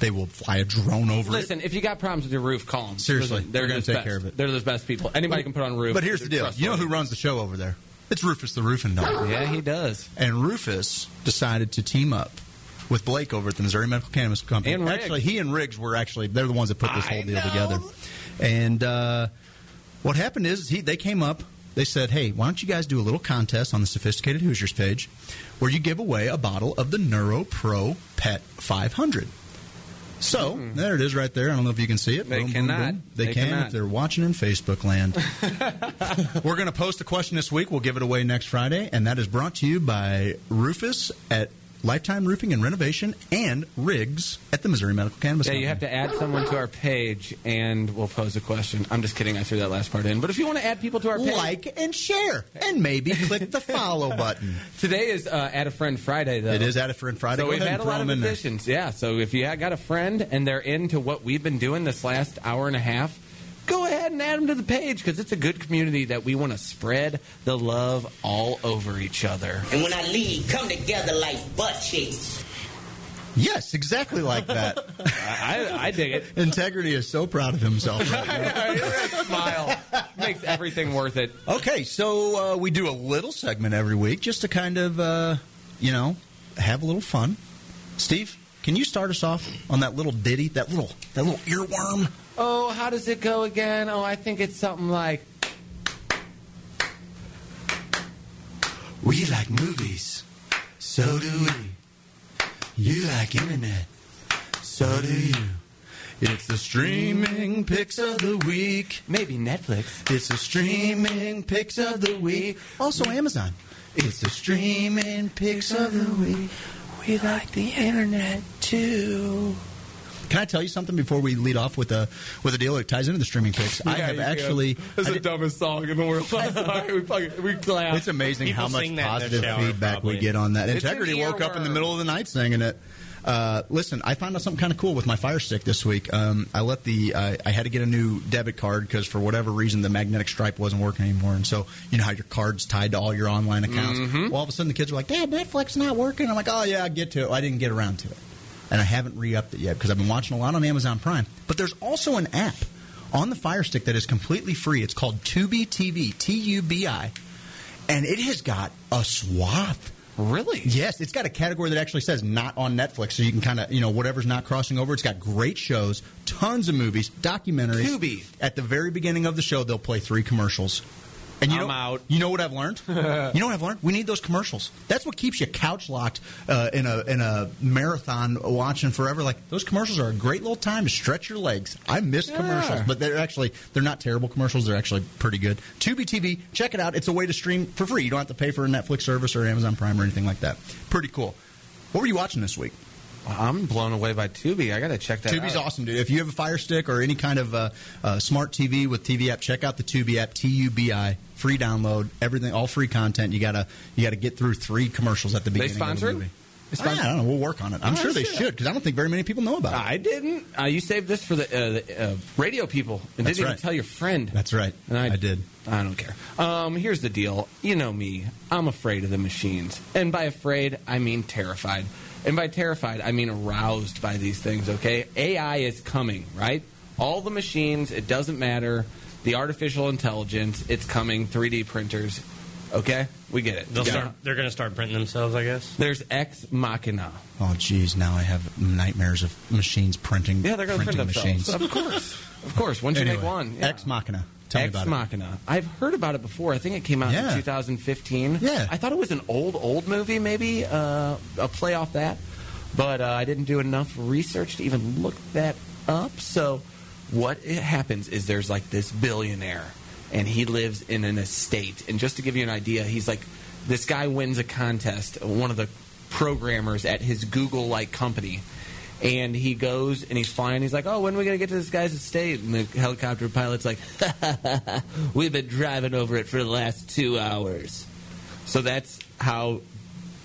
Speaker 1: They will fly a drone over it.
Speaker 3: Listen, if you got problems with your roof, call them.
Speaker 1: Seriously,
Speaker 3: they're,
Speaker 1: they're gonna
Speaker 3: the
Speaker 1: take
Speaker 3: best.
Speaker 1: care of it.
Speaker 3: They're the best people. Anybody can put on a roof.
Speaker 1: But here's the deal. You know who runs the show over there? It's Rufus the Roofing Dog.
Speaker 3: Yeah, he does.
Speaker 1: And Rufus decided to team up with Blake over at the Missouri Medical Cannabis Company.
Speaker 3: And Riggs.
Speaker 1: actually, he and Riggs were actually they're the ones that put this whole deal together. And uh, what happened is he they came up. They said, "Hey, why don't you guys do a little contest on the Sophisticated Hoosiers page, where you give away a bottle of the Neuro Pro Pet 500." So there it is, right there. I don't know if you can see it.
Speaker 3: They
Speaker 1: Boom, boom,
Speaker 3: cannot.
Speaker 1: boom. They,
Speaker 3: They
Speaker 1: can
Speaker 3: cannot.
Speaker 1: if they're watching in Facebook land. [laughs] We're going to post a question this week. We'll give it away next Friday, and that is brought to you by Rufus at Lifetime Roofing and Renovation and Riggs at the Missouri Medical Cannabis
Speaker 3: Yeah,
Speaker 1: Company.
Speaker 3: you have to add someone to our page, and we'll pose a question. I'm just kidding. I threw that last part in. But if you want to add people to our page,
Speaker 1: like and share, and maybe click the follow [laughs] button.
Speaker 3: Today is uh, Add a Friend Friday, though.
Speaker 1: It is Add a Friend Friday.
Speaker 3: So
Speaker 1: Go
Speaker 3: we've had a lot of
Speaker 1: 'em in there.
Speaker 3: additions. Yeah. So if you got a friend and they're into what we've been doing this last hour and a half, go ahead and add them to the page because it's a good community that we want to spread the love all over each other.
Speaker 16: And when I leave, come together like butt cheeks.
Speaker 1: Yes, exactly like that. [laughs]
Speaker 3: I, I dig it.
Speaker 1: Integrity is so proud of himself. Right [laughs] now.
Speaker 3: Smile makes everything worth it.
Speaker 1: Okay, so uh, we do a little segment every week just to kind of, uh, you know, have a little fun. Steve, can you start us off on that little ditty, that little that little earworm?
Speaker 3: Oh, how does it go again? Oh, I think it's something like.
Speaker 1: We like movies, so do we. You like internet, so do you. It's the streaming picks of the week.
Speaker 3: Maybe Netflix.
Speaker 1: It's the streaming picks of the week. Also Amazon. It's the streaming picks of the week.
Speaker 3: We like the internet too.
Speaker 1: Can I tell you something before we lead off with a with a deal that ties into the streaming picks? I have
Speaker 3: you can.
Speaker 1: actually.
Speaker 3: It's
Speaker 1: I
Speaker 3: the
Speaker 1: did-
Speaker 3: dumbest song in the world. [laughs] I'm sorry. We, fucking, we clap.
Speaker 1: It's amazing
Speaker 3: People
Speaker 1: how much
Speaker 3: sing that in their
Speaker 1: positive
Speaker 3: shower,
Speaker 1: feedback
Speaker 3: probably.
Speaker 1: we get on that.
Speaker 3: It's
Speaker 1: Integrity woke up in the middle of the night singing it. Uh, listen, I found out something kind of cool with my Fire Stick this week. Um, I let the uh, I had to get a new debit card because for whatever reason the magnetic stripe wasn't working anymore, and so you know how your card's tied to all your online accounts.
Speaker 2: Mhm.
Speaker 1: Well, all of a sudden the kids were like, "Dad, Netflix not working." I'm like, "Oh yeah, I get to it." Well, I didn't get around to it, and I haven't re-upped it yet because I've been watching a lot on Amazon Prime. But there's also an app on the Fire Stick that is completely free. It's called Tubi TV, T U B I, and it has got a swath.
Speaker 2: Really?
Speaker 1: Yes, it's got a category that actually says not on Netflix, so you can kind of you know whatever's not crossing over. It's got great shows, tons of movies, documentaries.
Speaker 2: Tubi.
Speaker 1: At the very beginning of the show, they'll play three commercials. And you
Speaker 2: I'm
Speaker 1: know,
Speaker 2: out.
Speaker 1: You know what I've learned? [laughs] you know what I've learned? We need those commercials. That's what keeps you couch locked uh, in a in a marathon watching forever. Like those commercials are a great little time to stretch your legs. I miss
Speaker 2: Yeah.
Speaker 1: commercials, but they're actually they're not terrible commercials. They're actually pretty good. Tubi TV, check it out. It's a way to stream for free. You don't have to pay for a Netflix service or Amazon Prime or anything like that. Pretty cool. What were you watching this week?
Speaker 2: I'm blown away by Tubi. I got to check that
Speaker 1: Tubi's
Speaker 2: out.
Speaker 1: awesome, dude. If you have a Fire Stick or any kind of uh, uh, smart TV with TV app, check out the Tubi app. T U B I. Free download. Everything, all free content. You gotta you gotta get through three commercials at the beginning.
Speaker 2: They sponsor
Speaker 1: of the movie.
Speaker 2: They sponsor-
Speaker 1: I don't know. We'll work on it. I'm
Speaker 2: Oh,
Speaker 1: sure they should because I don't think very many people know about it.
Speaker 2: I didn't. Uh, you saved this for the, uh, the uh, radio people and
Speaker 1: That's
Speaker 2: didn't
Speaker 1: right.
Speaker 2: even tell your friend.
Speaker 1: That's right.
Speaker 2: And I,
Speaker 1: I did.
Speaker 2: I don't care. Um, here's the deal. You know me. I'm afraid of the machines, and by afraid, I mean terrified. And by terrified, I mean aroused by these things. Okay, AI is coming. Right? All the machines. It doesn't matter. The artificial intelligence. It's coming. 3D printers. Okay, we get it.
Speaker 17: They'll
Speaker 2: Yeah.
Speaker 17: start. They're going to start printing themselves, I guess.
Speaker 2: There's Ex Machina.
Speaker 1: Oh, geez. Now I have nightmares of machines printing.
Speaker 2: Yeah, they're going to print
Speaker 1: printing
Speaker 2: themselves.
Speaker 1: machines.
Speaker 2: Of course, of course. Once you make one, yeah.
Speaker 1: Ex Machina. Tell me
Speaker 2: Ex. Machina. I've heard about it before. I think it came out
Speaker 1: Yeah.
Speaker 2: in 2015.
Speaker 1: Yeah.
Speaker 2: I thought it was an old, old movie, maybe uh, a play off that. But uh, I didn't do enough research to even look that up. So, what it happens is there's like this billionaire, and he lives in an estate. And just to give you an idea, he's like this guy wins a contest. One of the programmers at his Google-like company and he goes and he's flying. He's like, "Oh, when are we gonna get to this guy's estate?" And the helicopter pilot's like, [laughs] "We've been driving over it for the last two hours." So that's how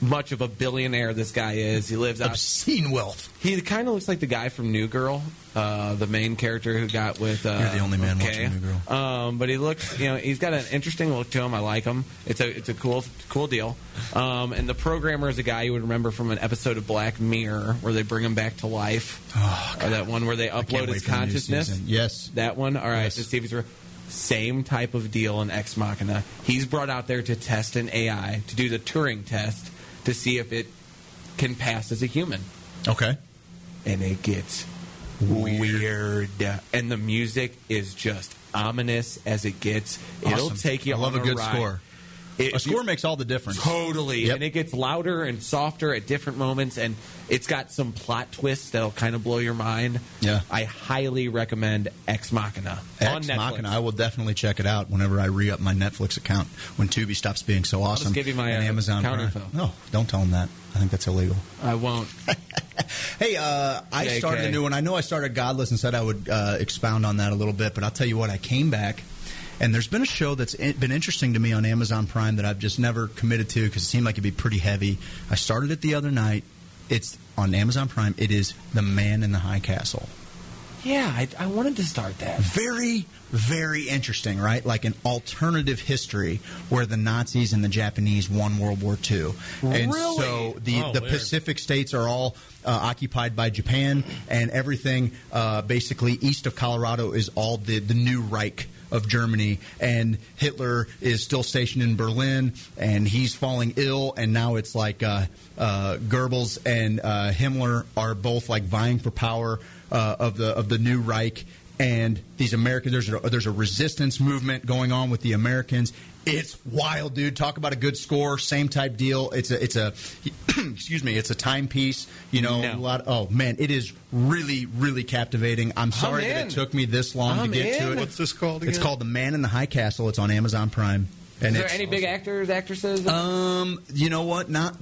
Speaker 2: much of a billionaire this guy is. He lives out
Speaker 1: obscene wealth.
Speaker 2: He kind of looks like the guy from New Girl, uh, the main character who got with. Uh,
Speaker 1: You're the only man
Speaker 2: okay.
Speaker 1: watching New Girl.
Speaker 2: Um, but he looks, you know, he's got an interesting look to him. I like him. It's a it's a cool cool deal. Um, and the programmer is a guy you would remember from an episode of Black Mirror where they bring him back to life.
Speaker 1: Oh,
Speaker 2: or that one where they upload his
Speaker 1: for the new
Speaker 2: consciousness.
Speaker 1: Yes.
Speaker 2: that one. All right,
Speaker 1: Yes.
Speaker 2: to see if he's. re- Same type of deal in Ex Machina. He's brought out there to test an AI to do the Turing test to see if it can pass as a human
Speaker 1: Okay.
Speaker 2: and it gets weird. And the music is just ominous as it gets. It'll take you.
Speaker 1: I love
Speaker 2: on
Speaker 1: a good
Speaker 2: ride.
Speaker 1: score.
Speaker 2: It-
Speaker 1: a score makes all the difference.
Speaker 2: Totally,
Speaker 1: Yep.
Speaker 2: and it gets louder and softer at different moments, and it's got some plot twists that'll kind of blow your mind.
Speaker 1: Yeah.
Speaker 2: I highly recommend Ex Machina on
Speaker 1: Ex. Machina. I will definitely check it out whenever I re up my Netflix account when Tubi stops being so awesome.
Speaker 2: just give you my, uh,
Speaker 1: Amazon
Speaker 2: account
Speaker 1: Prime.
Speaker 2: info.
Speaker 1: No, don't tell them that. I think that's illegal.
Speaker 2: I won't. [laughs]
Speaker 1: Hey, uh, I started a new one. I know I started Godless and said I would uh, expound on that a little bit, but I'll tell you what. I came back, and there's been a show that's been interesting to me on Amazon Prime that I've just never committed to because it seemed like it'd be pretty heavy. I started it the other night. It's on Amazon Prime. It is The Man in the High Castle.
Speaker 2: Yeah, I, I wanted to start that.
Speaker 1: Very, very interesting, right? Like an alternative history where the Nazis and the Japanese won World War II. And
Speaker 2: Really?
Speaker 1: so the,
Speaker 17: Oh,
Speaker 1: the
Speaker 17: weird.
Speaker 1: Pacific states are all uh, occupied by Japan, and everything uh, basically east of Colorado is all the, the new Reich of Germany, and Hitler is still stationed in Berlin, and he's falling ill, and now it's like uh, uh, Goebbels and uh, Himmler are both like vying for power uh, of the of the new Reich, and these Americans there's a, there's a resistance movement going on with the Americans. It's wild, dude. Talk about a good score, same type deal. It's a it's a [clears throat] excuse me, it's a timepiece. You know,
Speaker 2: No.
Speaker 1: a lot. oh man, it is really really captivating. I'm sorry that it took me this long
Speaker 2: I'm
Speaker 1: to get to it.
Speaker 2: What's
Speaker 18: this called
Speaker 1: It's called The Man in the High Castle. It's on Amazon Prime. And
Speaker 2: Is there any big actors, actresses?
Speaker 1: um, you know what? Not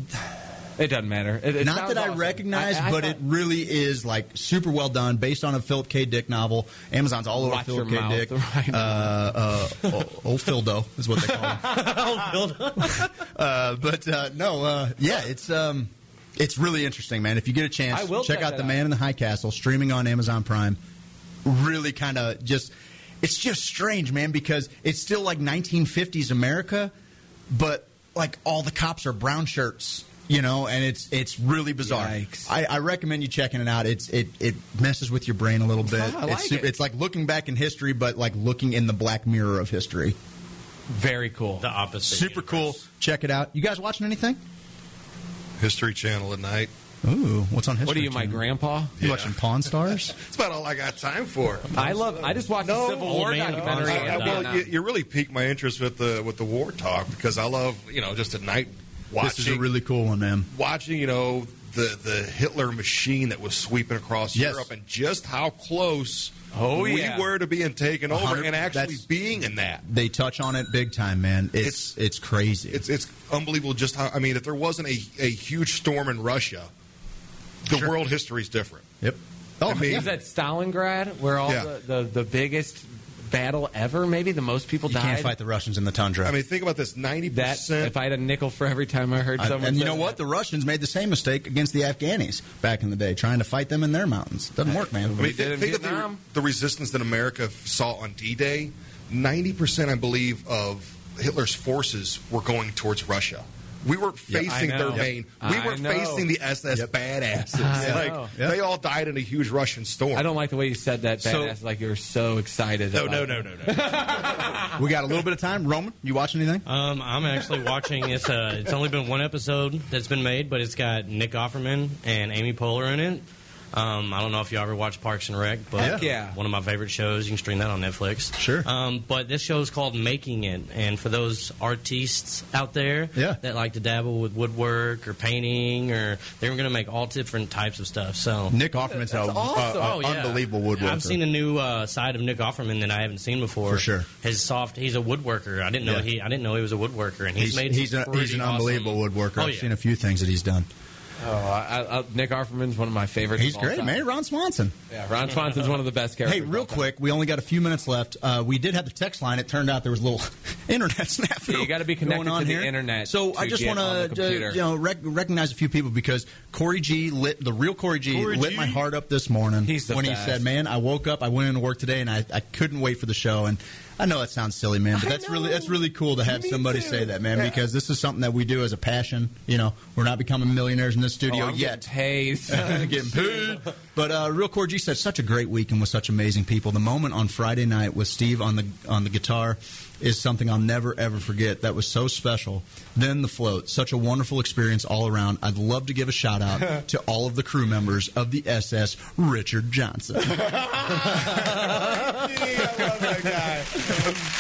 Speaker 2: it doesn't matter. It, it
Speaker 1: not that I recognize,
Speaker 2: I- I
Speaker 1: but it really is like super well done, based on a Philip K. Dick novel. Amazon's all over Philip K. Dick. [laughs]
Speaker 2: right
Speaker 1: uh, uh, old Phildo is what they call him. [laughs] old [laughs] uh, but uh, no, uh, yeah, it's um, It's really interesting, man. If you get a chance, check
Speaker 3: check
Speaker 1: out The
Speaker 3: out.
Speaker 1: Man in the High Castle, streaming on Amazon Prime. Really kind of just, it's just strange, man, because it's still like 1950s America, but like all the cops are brown shirts. You know, and it's it's really bizarre.
Speaker 3: Yikes.
Speaker 1: I, I recommend you checking it out. It's it it messes with your brain a little bit.
Speaker 3: I like
Speaker 1: it's,
Speaker 3: it.
Speaker 1: it's like looking back in history, but like looking in the black mirror of history.
Speaker 3: Very cool.
Speaker 17: The opposite.
Speaker 1: Super cool. Check it out. You guys watching anything?
Speaker 18: History Channel at night.
Speaker 1: Ooh, what's on history?
Speaker 3: What are you, my
Speaker 1: Channel?
Speaker 3: grandpa?
Speaker 1: You watching Pawn Stars? [laughs]
Speaker 18: That's about all I got time for.
Speaker 3: I love. I just watched the Civil War documentary.
Speaker 18: I- I-
Speaker 3: and, uh,
Speaker 18: well, you, you really piqued my interest with the with the war talk because I love you know just at night watching
Speaker 1: This is a really cool one, man.
Speaker 18: watching you know the the Hitler machine that was sweeping across
Speaker 1: Yes.
Speaker 18: Europe and just how close
Speaker 3: Oh,
Speaker 18: we
Speaker 3: yeah.
Speaker 18: were to being taken over and actually being in that.
Speaker 1: They touch on it big time, man. It's it's, crazy.
Speaker 18: It's it's unbelievable just how I mean if there wasn't a, a huge storm in Russia, the world history is different.
Speaker 1: yep. Oh,
Speaker 18: I mean-
Speaker 1: yeah.
Speaker 3: Is that Stalingrad, where all
Speaker 18: Yeah.
Speaker 3: the, the, the biggest battle ever? Maybe the most people
Speaker 1: you
Speaker 3: died.
Speaker 1: can't fight the Russians in the tundra.
Speaker 18: I mean think about this ninety percent.
Speaker 3: If I had a nickel for every time I heard
Speaker 1: I-
Speaker 3: someone,
Speaker 1: and you know what?
Speaker 3: that.
Speaker 1: The Russians made the same mistake against the Afghanis back in the day, trying to fight them in their mountains. Doesn't work, man.
Speaker 18: I mean,
Speaker 3: did in
Speaker 18: think of the, the resistance that America saw on D-Day. Ninety percent, I believe, of Hitler's forces were going towards Russia. We were
Speaker 3: Yep, I
Speaker 18: facing
Speaker 3: know.
Speaker 18: their
Speaker 3: Yep.
Speaker 18: main. We
Speaker 3: I
Speaker 18: were
Speaker 3: know.
Speaker 18: facing the SS
Speaker 1: Yep.
Speaker 18: badasses.
Speaker 3: I
Speaker 18: Like.
Speaker 1: Yep.
Speaker 18: they all died in a huge Russian storm.
Speaker 3: I don't like the way you said that.
Speaker 1: So-
Speaker 3: Badass, like you were so excited.
Speaker 18: No,
Speaker 3: about
Speaker 18: no, no, no, no. [laughs]
Speaker 1: we got a little bit of time. Roman, you watching anything?
Speaker 17: Um, I'm actually watching. It's uh, it's only been one episode that's been made, but it's got Nick Offerman and Amy Poehler in it. Um, I don't know if y'all ever watched Parks and Rec, but
Speaker 3: Heck yeah.
Speaker 17: one of my favorite shows. You can stream that on Netflix.
Speaker 1: Sure.
Speaker 17: Um, but this show is called Making It, and for those artists out there
Speaker 1: Yeah.
Speaker 17: that like to dabble with woodwork or painting, or they're going to make all different types of stuff. So
Speaker 1: Nick Offerman's a,
Speaker 3: awesome.
Speaker 1: a- a
Speaker 17: Oh, yeah.
Speaker 1: unbelievable woodworker.
Speaker 17: I've seen a new uh, side of Nick Offerman that I haven't seen before.
Speaker 1: For sure.
Speaker 17: His soft. He's a woodworker. I didn't know
Speaker 1: Yeah.
Speaker 17: he. I didn't know he was a woodworker, and he's,
Speaker 1: he's
Speaker 17: made.
Speaker 1: he's,
Speaker 17: some
Speaker 1: a, he's
Speaker 17: pretty
Speaker 1: an unbelievable woodworker.
Speaker 17: Oh,
Speaker 1: I've seen a few things that he's done.
Speaker 3: Oh, I, I, Nick Offerman's one of my favorites.
Speaker 1: He's great,
Speaker 3: time.
Speaker 1: man. Ron Swanson.
Speaker 3: Yeah, Ron Swanson's one of the best characters.
Speaker 1: Hey, real quick, we only got a few minutes left. Uh, we did have the text line. It turned out there was a little [laughs] internet snafu.
Speaker 3: Yeah, you gotta be connected
Speaker 1: on
Speaker 3: to the
Speaker 1: here.
Speaker 3: internet
Speaker 1: So
Speaker 3: to
Speaker 1: I just want to
Speaker 3: computer.
Speaker 1: you know rec- recognize a few people because Corey G lit the real Corey G
Speaker 18: Corey
Speaker 1: lit
Speaker 18: G.
Speaker 1: my heart up this morning
Speaker 3: He's the
Speaker 1: when
Speaker 3: best.
Speaker 1: he said, "Man, I woke up, I went into work today, and I, I couldn't wait for the show." And I know that sounds silly, man, but that's really that's really cool to have
Speaker 3: Me
Speaker 1: somebody
Speaker 3: too.
Speaker 1: say that, man,
Speaker 3: Yeah.
Speaker 1: because this is something that we do as a passion. You know, we're not becoming millionaires in this
Speaker 3: Oh,
Speaker 1: studio
Speaker 3: I'm
Speaker 1: yet.
Speaker 3: getting paid. [laughs]
Speaker 1: getting paid. But uh, Real Core G said such a great weekend with such amazing people. The moment on Friday night with Steve on the on the guitar is something I'll never ever forget. That was so special. Then the float, such a wonderful experience all around. I'd love to give a shout out [laughs] to all of the crew members of the SS Richard Johnson. [laughs]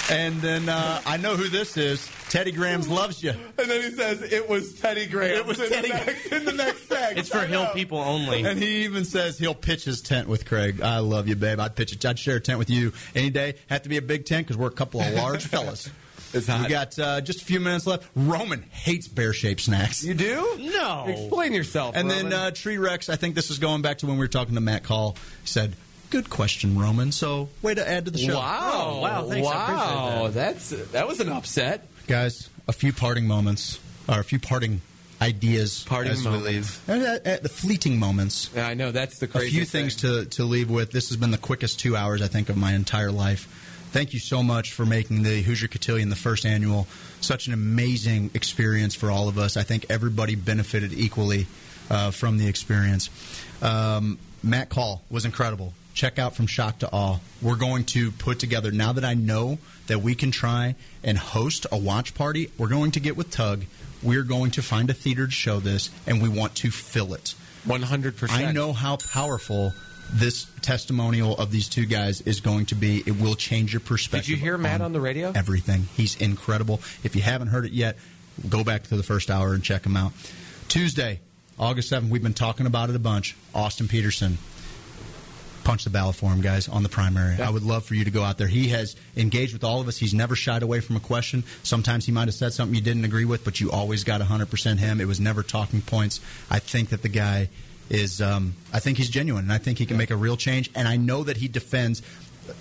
Speaker 1: and then uh, I know who this is. Teddy Grahams loves you.
Speaker 3: And then he says it was Teddy Graham.
Speaker 1: It was Teddy.
Speaker 3: in the next [laughs] text.
Speaker 17: It's for Hill people only.
Speaker 1: And he even says he'll pitch his tent with Craig. I love you, babe. I'd pitch it. I'd share a tent with you any day. Have to be a big tent because we're a couple of large fellas.
Speaker 3: It's
Speaker 1: We got uh, just a few minutes left. Roman hates bear shaped snacks.
Speaker 3: You do?
Speaker 17: No.
Speaker 3: Explain yourself.
Speaker 1: And then uh, Tree Rex, I think this is going back to when we were talking to Matt Call. He said, Good question, Roman. So, way to add to the show.
Speaker 3: Wow!
Speaker 17: Oh, wow, thanks, I appreciate
Speaker 3: Wow!
Speaker 17: that.
Speaker 3: That's that was an upset.
Speaker 1: Guys, a few parting moments, or a few parting ideas.
Speaker 3: Parting moments.
Speaker 1: leave. Uh, uh, the fleeting moments.
Speaker 3: Yeah, I know that's the
Speaker 1: a
Speaker 3: crazy.
Speaker 1: few things to, to leave with. This has been the quickest two hours, I think, of my entire life. Thank you so much for making the Hoosier Cotillion the first annual such an amazing experience for all of us. I think everybody benefited equally uh, from the experience. Um, Matt Call was incredible. Check out From Shock to Awe. We're going to put together, now that I know that we can try and host a watch party, we're going to get with Tug. We're going to find a theater to show this, and we want to fill it.
Speaker 3: One hundred percent.
Speaker 1: I know how powerful this testimonial of these two guys is going to be. It will change your perspective.
Speaker 3: Did you hear Matt on the radio?
Speaker 1: Everything. He's incredible. If you haven't heard it yet, go back to the first hour and check him out. Tuesday, August 7th, we've been talking about it a bunch. Austin Petersen. Punch the ballot for him, guys, on the primary. I would love for you to go out there. He has engaged with all of us. He's never shied away from a question. Sometimes he might have said something you didn't agree with, but you always got 100% him. It was never talking points. I think that the guy is, um, I think he's genuine, and I think he can make a real change. And I know that he defends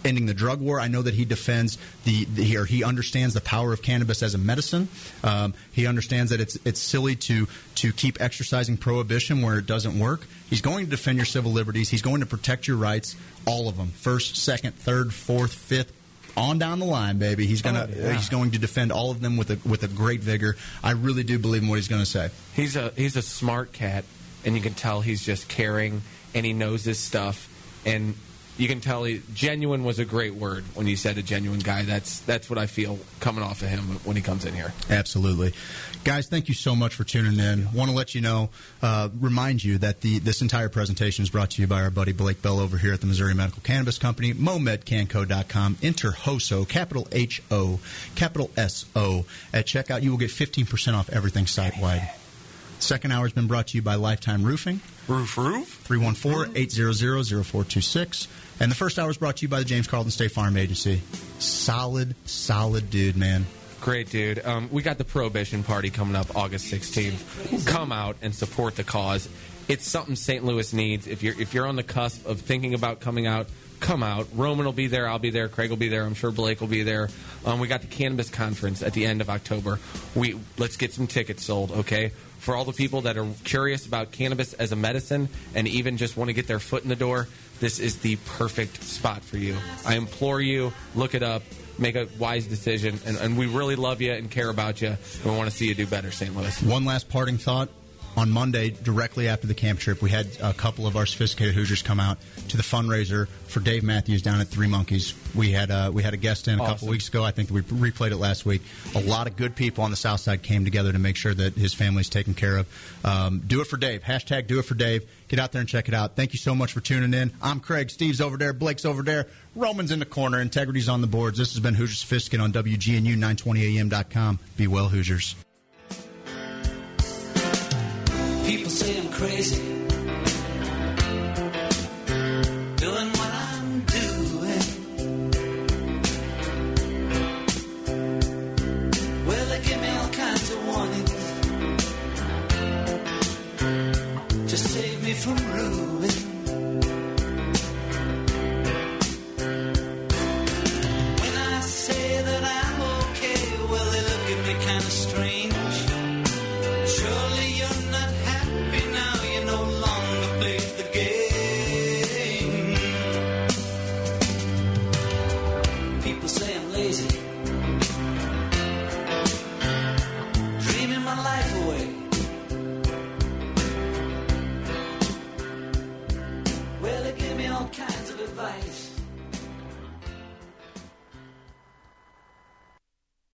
Speaker 1: ending the drug war. I know that he defends the, the or he understands the power of cannabis as a medicine. Um, he understands that it's it's silly to to keep exercising prohibition where it doesn't work. He's going to defend your civil liberties. He's going to protect your rights, all of them, first, second, third, fourth, fifth. On down the line, baby. He's gonna
Speaker 2: Oh, yeah.
Speaker 1: he's going to defend all of them with a with a great vigor. I really do believe in what he's going to say.
Speaker 2: He's a he's a smart cat, and you can tell he's just caring, and he knows his stuff, and you can tell he genuine was a great word when you said a genuine guy. That's that's what I feel coming off of him when he comes in here.
Speaker 1: Absolutely. Guys, thank you so much for tuning in. Want to let you know, uh, remind you that the this entire presentation is brought to you by our buddy Blake Bell over here at the Missouri Medical Cannabis Company, momedcanco.com. Enter HOSO, capital H O, capital S O. At checkout, you will get 15% off everything site wide. Second hour has been brought to you by Lifetime Roofing.
Speaker 2: Roof Roof?
Speaker 1: 314 800 0426. And the first hour is brought to you by the James Carlton State Farm Agency. Solid, solid dude, man.
Speaker 2: Great dude. Um, we got the Prohibition Party coming up August 16th. Come out and support the cause. It's something St. Louis needs. If you're if you're on the cusp of thinking about coming out, come out. Roman will be there. I'll be there. Craig will be there. I'm sure Blake will be there. Um, we got the cannabis conference at the end of October. We let's get some tickets sold, okay? For all the people that are curious about cannabis as a medicine and even just want to get their foot in the door, this is the perfect spot for you. I implore you, look it up, make a wise decision, and, and we really love you and care about you, and we want to see you do better, St. Louis.
Speaker 1: One last parting thought. On Monday, directly after the camp trip, we had a couple of our sophisticated Hoosiers come out to the fundraiser for Dave Matthews down at Three Monkeys. We had uh, we had a guest in a couple
Speaker 2: Awesome.
Speaker 1: weeks ago. I think we replayed it last week. A lot of good people on the South Side came together to make sure that his family's taken care of. Um, do it for Dave. Hashtag do it for Dave. Get out there and check it out. Thank you so much for tuning in. I'm Craig. Steve's over there. Blake's over there. Roman's in the corner. Integrity's on the boards. This has been Hoosiers Sophisticate on WGNU 920am.com. Be well, Hoosiers.
Speaker 19: People say I'm crazy. Doing what I'm doing. Well, they give me all kinds of warnings. Just save me from ruin.